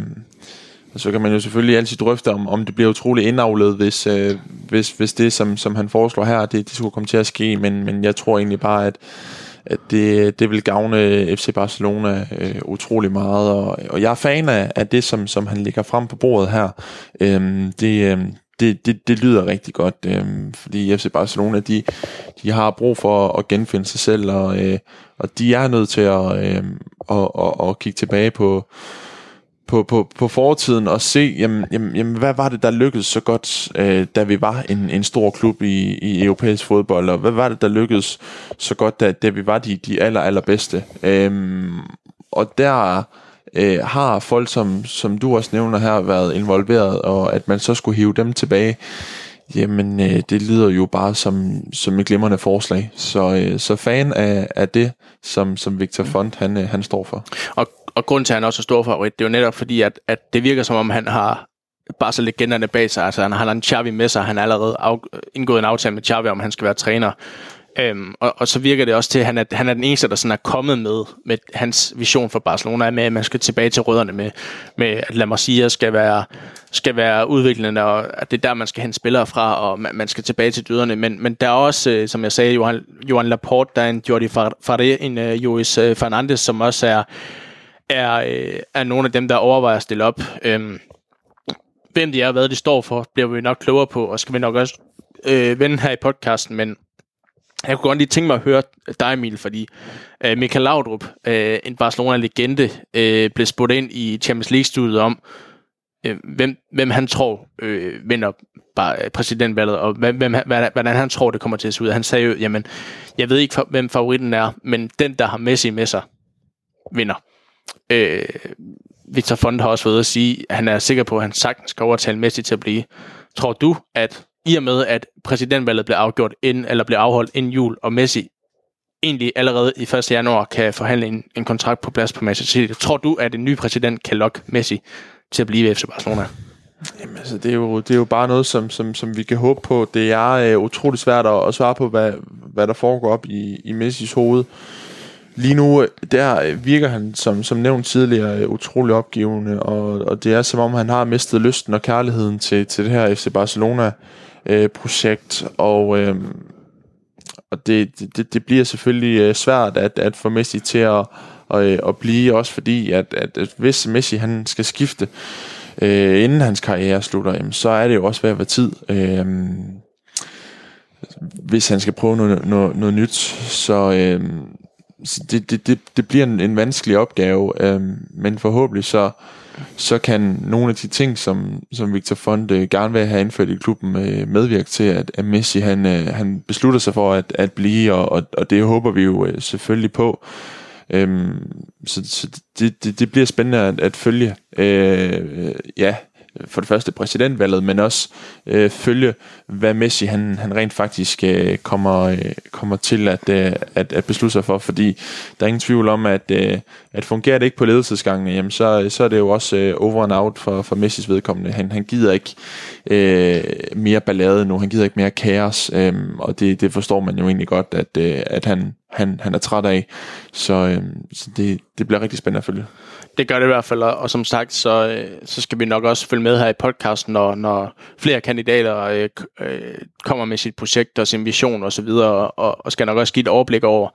S2: så kan man jo selvfølgelig altid drøfte, om, om det bliver utrolig indavlet, hvis, øh, hvis, hvis det, som, som han foreslår her, det, det skulle komme til at ske, men, men jeg tror egentlig bare, at at det, det vil gavne øh, FC Barcelona øh, utrolig meget, og, og jeg er fan af, af det, som, som han lægger frem på bordet her. Øhm, det, øh, det, det, det lyder rigtig godt, øh, fordi FC Barcelona, de, de har brug for at genfinde sig selv, og, øh, og de er nødt til at, øh, at, at, at kigge tilbage på, på, på, på fortiden og se, jamen, jamen, jamen, hvad var det, der lykkedes så godt, øh, da vi var en, en stor klub i, i europæisk fodbold, og hvad var det, der lykkedes så godt, da, da vi var de, de aller, allerbedste. Øhm, og der øh, har folk, som, som du også nævner her, været involveret, og at man så skulle hive dem tilbage, jamen øh, det lyder jo bare som, som et glimrende forslag. Så, øh, så fan af, af det, som, som Victor Font han, øh, han står for.
S4: Og og grunden til, at han også er stor favorit, det er jo netop fordi, at, at det virker som om, han har bare så legenderne bag sig. Altså, han har en Xavi med sig. Han har allerede af, indgået en aftale med Xavi, om han skal være træner. Øhm, og, og så virker det også til, at han er, han er den eneste, der sådan er kommet med, med hans vision for Barcelona, med at man skal tilbage til rødderne med, med at La Masia skal være, skal være udviklende, og at det er der, man skal hente spillere fra, og man, man skal tilbage til dyderne. Men, men der er også, øh, som jeg sagde, Johan, Johan Laporte, der er en Jordi Farre, en øh, Joris øh, Fernandes, som også er er, øh, er nogle af dem, der overvejer at stille op. Øhm, hvem de er og hvad de står for, bliver vi nok klogere på, og skal vi nok også øh, vende her i podcasten, men jeg kunne godt lige tænke mig at høre dig, Emil, fordi øh, Michael Laudrup, øh, en Barcelona-legende, øh, blev spurgt ind i Champions League-studiet om, øh, hvem, hvem han tror øh, vinder bare præsidentvalget, og hvem, hvem, hvordan, hvordan han tror, det kommer til at se ud. Han sagde jo, jamen, jeg ved ikke, hvem favoritten er, men den, der har Messi med sig, vinder. Øh, Victor Font har også været at sige, at han er sikker på, at han sagtens kan overtale Messi til at blive. Tror du, at i og med, at præsidentvalget bliver afgjort inden, eller bliver afholdt inden jul, og Messi egentlig allerede i 1. januar kan forhandle en, en kontrakt på plads på Manchester City. Tror du, at en ny præsident kan lokke Messi til at blive ved FC Barcelona?
S2: Jamen, altså, det, er jo, det er jo bare noget, som, som, som vi kan håbe på. Det er øh, utroligt svært at, at svare på, hvad, hvad der foregår op i, i Messis hoved. Lige nu, øh, der øh, virker han, som, som nævnt tidligere, øh, utrolig opgivende, og, og det er som om, han har mistet lysten og kærligheden til, til det her FC Barcelona-projekt, øh, og, øh, og det, det, det bliver selvfølgelig svært at, at få Messi til at, at, at blive, også fordi, at, at, at hvis Messi han skal skifte, øh, inden hans karriere slutter, jamen, så er det jo også ved at være tid. Øh, hvis han skal prøve noget, noget, noget nyt, så, øh, så det, det, det, det bliver en, en vanskelig opgave, øh, men forhåbentlig så, så kan nogle af de ting, som, som Victor Fonte gerne vil have indført i klubben, øh, medvirke til, at, at Messi han, øh, han beslutter sig for at, at blive, og, og, og det håber vi jo øh, selvfølgelig på. Øhm, så så det, det, det bliver spændende at, at følge. Øh, ja, Øh, for det første præsidentvalget, men også øh, følge, hvad Messi han, han rent faktisk øh, kommer, øh, kommer til at, øh, at, at beslutte sig for, fordi der er ingen tvivl om, at, øh, at fungerer det ikke på ledelsesgangen, jamen så, så er det jo også øh, over and out for, for Messis vedkommende. Han, han gider ikke øh, mere ballade nu, han gider ikke mere kaos, øh, og det, det forstår man jo egentlig godt, at, øh, at han, han, han er træt af. Så, øh, så det, det bliver rigtig spændende at følge
S4: det gør det i hvert fald, og som sagt, så, øh, så skal vi nok også følge med her i podcasten, når, når flere kandidater øh, øh, kommer med sit projekt og sin vision og så videre, og, og skal nok også give et overblik over,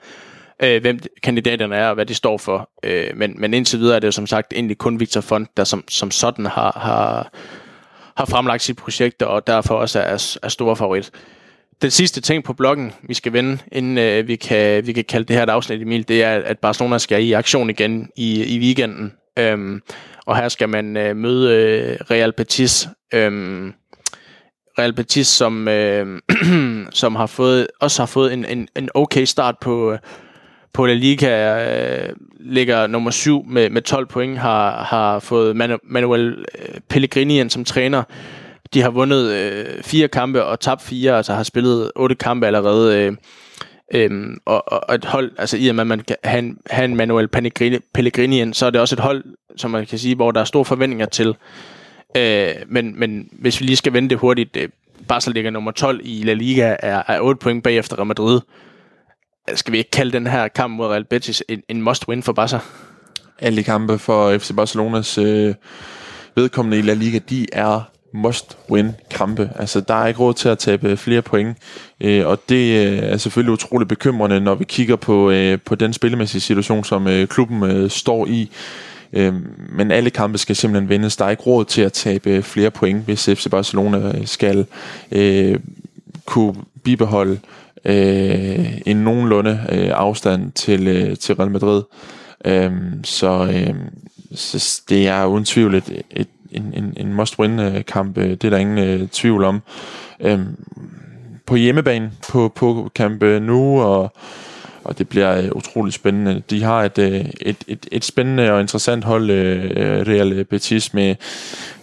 S4: øh, hvem kandidaterne er og hvad de står for. Øh, men, men indtil videre er det jo som sagt egentlig kun Victor Font, der som, som sådan har, har, har fremlagt sit projekt, og derfor også er, er store favorit. Den sidste ting på bloggen, vi skal vende, inden øh, vi, kan, vi kan kalde det her et afsnit, Emil, det er, at Barcelona skal i aktion igen i, i weekenden. Øhm, og her skal man øh, møde øh, Real Betis. Øhm, Real Betis, som, øh, som har fået, også har fået en, en, en okay start på, øh, på La Liga, øh, ligger nummer 7 med, med 12 point, har, har fået Manu, Manuel øh, Pellegrini ind som træner. De har vundet øh, fire kampe og tabt fire, altså har spillet otte kampe allerede. Øh, Øhm, og, og et hold, altså i og med, at man kan have en, have en Manuel Pellegrini, Pellegrini ind, så er det også et hold, som man kan sige, hvor der er store forventninger til. Øh, men, men hvis vi lige skal vende det hurtigt, øh, Barca ligger nummer 12 i La Liga, er, er 8 point bagefter Real Madrid. Skal vi ikke kalde den her kamp mod Real Betis en, en must-win for Barca?
S2: Alle kampe for FC Barcelonas øh, vedkommende i La Liga, de er must-win kampe. Altså, der er ikke råd til at tabe flere point, øh, og det øh, er selvfølgelig utroligt bekymrende, når vi kigger på, øh, på den spillemæssige situation, som øh, klubben øh, står i. Øh, men alle kampe skal simpelthen vindes. Der er ikke råd til at tabe øh, flere point, hvis FC Barcelona øh, skal øh, kunne bibeholde øh, en nogenlunde øh, afstand til, øh, til Real Madrid. Øh, så, øh, så det er uden tvivl et, et en, en, en must-win-kamp, øh, øh, det er der ingen øh, tvivl om. Øhm, på hjemmebane på, på kampe øh, nu, og, og det bliver øh, utroligt spændende. De har et, øh, et, et, et spændende og interessant hold, øh, Real Betis, med,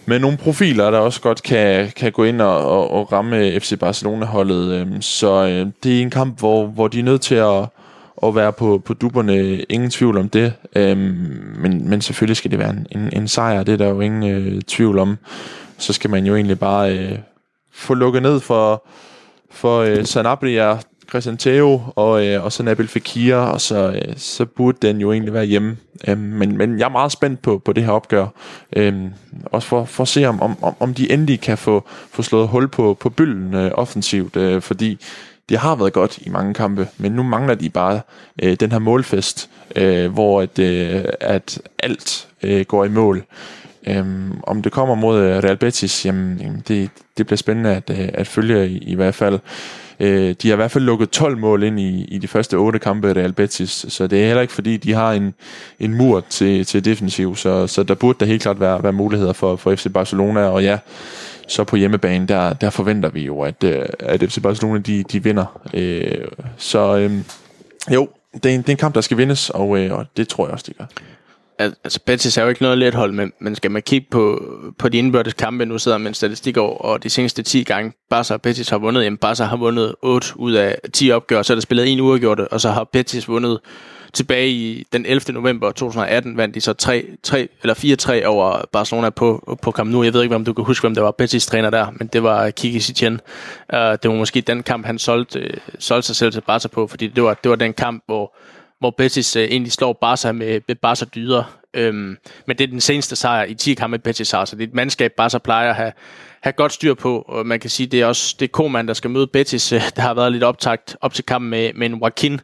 S2: med nogle profiler, der også godt kan, kan gå ind og, og, og ramme FC Barcelona-holdet. Øh, så øh, det er en kamp, hvor, hvor de er nødt til at at være på, på duberne, ingen tvivl om det. Øhm, men, men selvfølgelig skal det være en, en, en sejr, det er der jo ingen øh, tvivl om. Så skal man jo egentlig bare øh, få lukket ned for, for øh, Sanabria, Christian Theo og, øh, og så Nabil Fekir, og så, øh, så burde den jo egentlig være hjemme. Øhm, men, men jeg er meget spændt på, på det her opgør. Øhm, også for, for at se, om, om, om de endelig kan få, få slået hul på, på bylden øh, offensivt, øh, fordi det har været godt i mange kampe, men nu mangler de bare øh, den her målfest, øh, hvor at, øh, at alt øh, går i mål. Øhm, om det kommer mod øh, Real Betis, jamen, jamen det, det bliver spændende at, øh, at følge i, i hvert fald. Øh, de har i hvert fald lukket 12 mål ind i, i de første 8 kampe af Real Betis, så det er heller ikke fordi, de har en, en mur til, til defensiv, så, så der burde der helt klart være, være muligheder for, for FC Barcelona, og ja, så på hjemmebane, der, der forventer vi jo, at, øh, at FC Barcelona de, de vinder. Øh, så øh, jo, det er, en, det er en kamp, der skal vindes, og, øh, og det tror jeg også, det gør.
S4: Altså, Betis er jo ikke noget let hold, men, men skal man kigge på, på de indbørtes kampe, nu sidder man statistik over, og de seneste 10 gange, Barca og Betis har vundet, jamen Barca har vundet 8 ud af 10 opgør, så er der spillet en uafgjort, og så har Betis vundet tilbage i den 11. november 2018, vandt de så 3, 3, eller 4-3 over Barcelona på, på Camp Nou. Jeg ved ikke, om du kan huske, hvem der var Betis træner der, men det var Kiki Setien. Uh, øh, det var måske den kamp, han solgte, uh, solgte sig selv til Barca på, fordi det var, det var den kamp, hvor hvor Betis uh, egentlig slår Barca med, med Barca dyder. Øhm, men det er den seneste sejr i 10 kampe, Betis har, så det er et mandskab, Barca plejer at have, have godt styr på, og man kan sige, det er også det er Koman, der skal møde Betis. Der har været lidt optagt op til kampen med, med en Joaquin,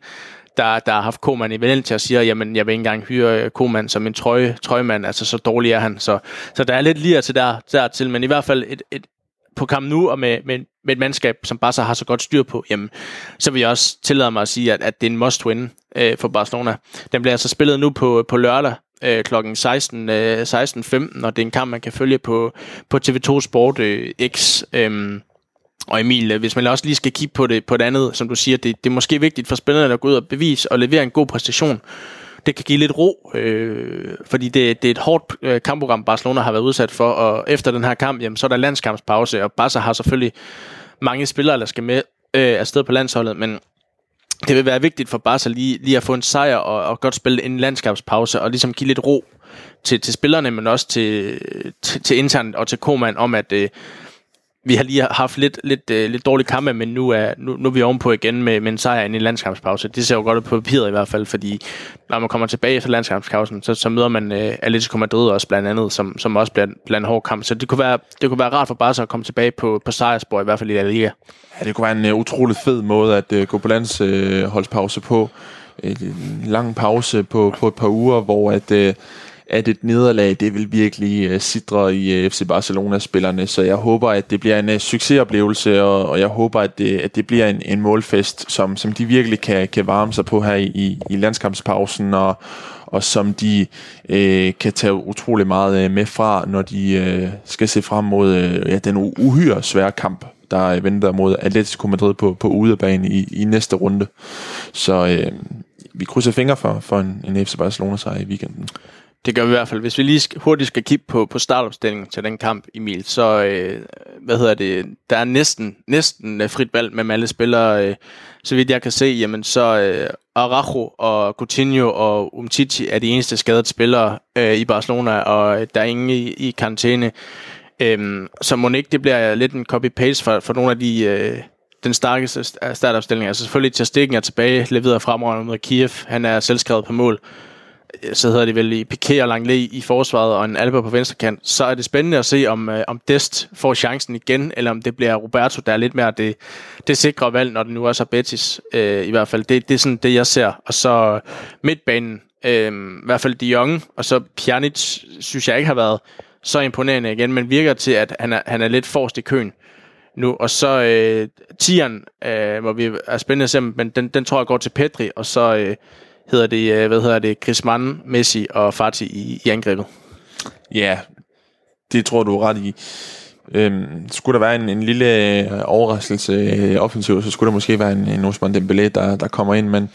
S4: der, der har haft Koman i Valencia og siger, jamen jeg vil ikke engang hyre øh, Koman som en trøje, trøjemand, altså så dårlig er han. Så, så der er lidt lige til der, dertil, men i hvert fald et, et, på kamp nu, og med, med, med et mandskab, som bare så har så godt styr på, jamen, så vil jeg også tillade mig at sige, at, at det er en must-win øh, for Barcelona. Den bliver altså spillet nu på, på lørdag øh, kl. 16, øh, 16.15, og det er en kamp, man kan følge på, på TV2 Sport øh, X. Øh, og Emil, øh, hvis man også lige skal kigge på det, på det andet, som du siger, det, det er måske vigtigt for spillerne at gå ud og bevise og levere en god præstation. Det kan give lidt ro, øh, fordi det, det er et hårdt øh, kampprogram, Barcelona har været udsat for, og efter den her kamp, jamen, så er der landskampspause, og Barca har selvfølgelig mange spillere, der skal med øh, afsted på landsholdet, men det vil være vigtigt for Barca lige, lige at få en sejr og, og godt spille en landskabspause, og ligesom give lidt ro til, til spillerne, men også til, til, til internt og til Koman om, at øh, vi har lige haft lidt, lidt, øh, lidt dårlige kampe, men nu er, nu, nu er vi ovenpå igen med, med en sejr i en landskampspause. Det ser jo godt ud på papiret i hvert fald, fordi når man kommer tilbage efter landskampspausen, så, så møder man øh, Atletico Madrid også blandt andet, som, som også bliver, bliver en hård kamp. Så det kunne være, det kunne være rart for Barca at komme tilbage på, på sejrspor, i hvert fald i La Liga.
S2: Ja, det kunne være en uh, utrolig fed måde at uh, gå på landsholdspause øh, på. En lang pause på, på et par uger, hvor at... Øh, at et nederlag, det vil virkelig uh, sidre i øh, FC Barcelona-spillerne, så jeg håber, at det bliver en øh, succesoplevelse, og, og jeg håber, at det, at det bliver en, en målfest, som, som de virkelig kan, kan varme sig på her i, i landskampspausen, og, og som de øh, kan tage utrolig meget med fra, når de øh, skal se frem mod øh, ja, den uhyre svære kamp, der venter mod Atletico Madrid på, på udebane i, i næste runde. Så øh, vi krydser fingre for, for en, en FC Barcelona sejr i weekenden.
S4: Det gør vi i hvert fald. Hvis vi lige hurtigt skal kigge på, på startopstillingen til den kamp, Emil, så øh, hvad hedder det, der er næsten, næsten øh, frit valg med alle spillere. Øh, så vidt jeg kan se, jamen så øh, Araujo og Coutinho og Umtiti er de eneste skadede spillere øh, i Barcelona, og der er ingen i, i karantæne. Øh, så må ikke det bliver lidt en copy-paste for, for nogle af de... Øh, den stærkeste startopstilling. Altså selvfølgelig til Stikken er tilbage, leveret fremragende mod Kiev. Han er selvskrevet på mål så hedder det vel i Piqué og Langley i forsvaret og en Alba på venstre kant, så er det spændende at se, om, øh, om Dest får chancen igen, eller om det bliver Roberto, der er lidt mere det, det sikre valg, når det nu også er Betis, øh, i hvert fald. Det, det er sådan det, jeg ser. Og så midtbanen, øh, i hvert fald de Jong, og så Pjanic, synes jeg ikke har været så imponerende igen, men virker til, at han er, han er lidt forrest i køen nu. Og så øh, tieren, øh, hvor vi er spændende at se, men den, den tror jeg går til Petri, og så... Øh, hedder det, øh, hvad hedder det, Griezmann, Messi og Fati i, i angrebet.
S2: Ja, det tror du er ret i. Øhm, skulle der være en, en lille øh, overraskelse øh, offensiv, så skulle der måske være en, en Osman Dembélé, der, der kommer ind, men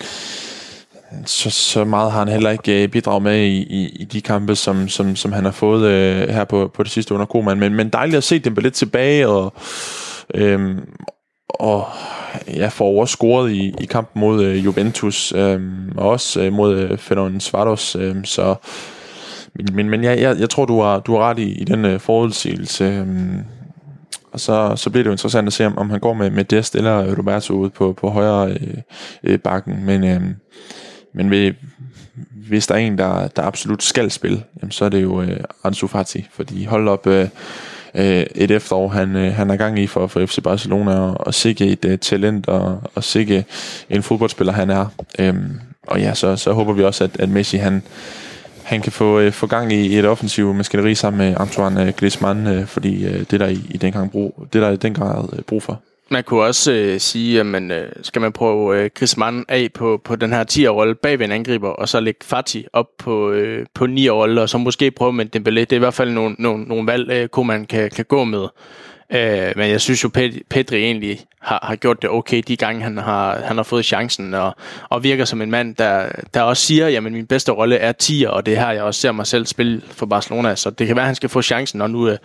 S2: så, så meget har han heller ikke øh, bidraget med i, i, i de kampe, som, som, som han har fået øh, her på, på det sidste under Koeman. Men, men dejligt at se Dembélé tilbage, og, øhm, og ja, får også scoret i, i kampen mod øh, Juventus, øh, og også øh, mod øh, Fernand Svartos, øh, så men, men, men jeg, jeg, jeg tror, du har, du har ret i, i den øh, forudsigelse. Øh, og så, så bliver det jo interessant at se, om, om han går med, med Dest eller Roberto ud på, på højre øh, øh, bakken. Men, øh, men ved, hvis der er en, der, der absolut skal spille, jamen, så er det jo øh, Ansu Fati. Fordi hold op... Øh, øh, et efterår, han, øh, han er gang i for, for FC Barcelona, og, og sikke et øh, talent, og, og sikke en fodboldspiller han er. Øhm, og ja, så, så håber vi også, at, at Messi han, han kan få, øh, få gang i i et offensivt maskineri sammen med Antoine Griezmann, øh, fordi øh, det der i, i den gang brug, det der i den grad øh, brug for.
S4: Man kunne også øh, sige, at man, øh, skal man prøve øh, Griezmann af på, på den her 10-rolle bag ved en angriber, og så lægge Fati op på, øh, på 9-rolle, og så måske prøve med Dembélé. Det er i hvert fald nogle, nogle, nogle valg, øh, man kan, kan gå med. Øh, men jeg synes jo, Pedri egentlig har, har gjort det okay de gange, han har, han har fået chancen, og, og virker som en mand, der, der også siger, at min bedste rolle er 10'er, og det er her, jeg også ser mig selv spille for Barcelona, så det kan være, at han skal få chancen, når nu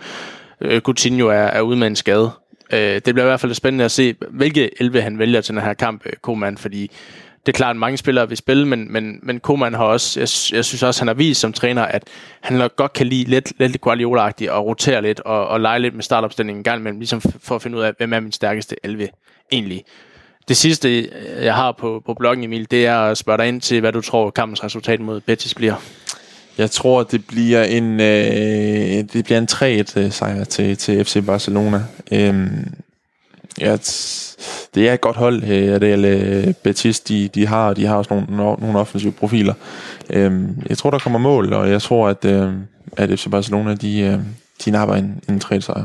S4: øh, Coutinho er, er ude med en skade. Øh, det bliver i hvert fald spændende at se, hvilke 11 han vælger til den her kamp, Koman, Koeman, fordi det er klart, at mange spillere vil spille, men, men, men Koeman har også, jeg, jeg synes også, han har vist som træner, at han nok godt kan lide lidt, lidt guardiola og rotere lidt og, og lege lidt med startopstillingen en gang imellem, ligesom for at finde ud af, hvem er min stærkeste 11 egentlig. Det sidste, øh, jeg har på, på bloggen, Emil, det er at spørge dig ind til, hvad du tror, kampens resultat mod Betis bliver.
S2: Jeg tror, det bliver en, øh, det bliver en 3-1 øh, sejr til, til FC Barcelona. Øhm, ja, det er et godt hold, øh, Real øh, Betis, de, de har, de har også nogle, nogle offensive profiler. Øhm, jeg tror, der kommer mål, og jeg tror, at, øh, at FC Barcelona, de, øh, de napper en, en 3 sejr.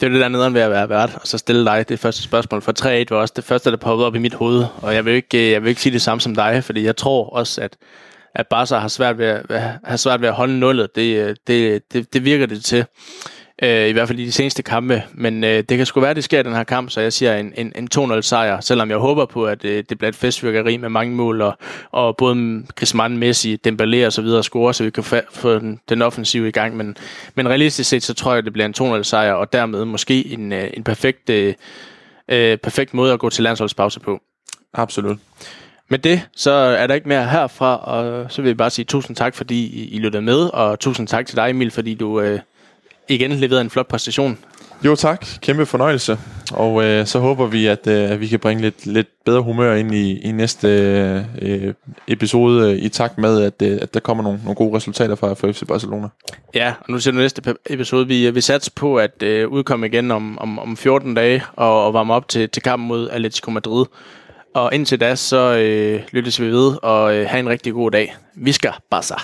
S4: Det er det der nederen ved at være vært, og så stille dig det første spørgsmål. For 3-1 var også det første, der poppede op i mit hoved, og jeg vil ikke, øh, jeg vil ikke sige det samme som dig, fordi jeg tror også, at at Barca har svært ved at, har svært ved at holde nullet. Det, øh, det, det, det virker det til. Øh, I hvert fald i de seneste kampe. Men øh, det kan sgu være, at det sker i den her kamp, så jeg siger en, en, en 2-0 sejr. Selvom jeg håber på, at øh, det bliver et festvirkeri med mange mål, og, og både Griezmann, Messi, Dembélé og så videre score, så vi kan få den, den offensive i gang. Men, men realistisk set, så tror jeg, at det bliver en 2-0 sejr, og dermed måske en, øh, en perfekt, øh, øh, perfekt måde at gå til landsholdspause på.
S2: Absolut.
S4: Med det, så er der ikke mere herfra, og så vil jeg bare sige tusind tak, fordi I, lyttede med, og tusind tak til dig, Emil, fordi du øh, igen leverede en flot præstation.
S2: Jo tak, kæmpe fornøjelse, og øh, så håber vi, at, øh, vi kan bringe lidt, lidt bedre humør ind i, i næste øh, episode, øh, i takt med, at, øh, at der kommer nogle, nogle gode resultater fra, fra FC Barcelona.
S4: Ja, og nu ser du næste episode. Vi, vi satser på at øh, udkomme igen om, om, om 14 dage, og, og varme op til, til kampen mod Atletico Madrid. Og indtil da, så øh, lyttes vi ved, og øh, have en rigtig god dag. Vi skal bare så.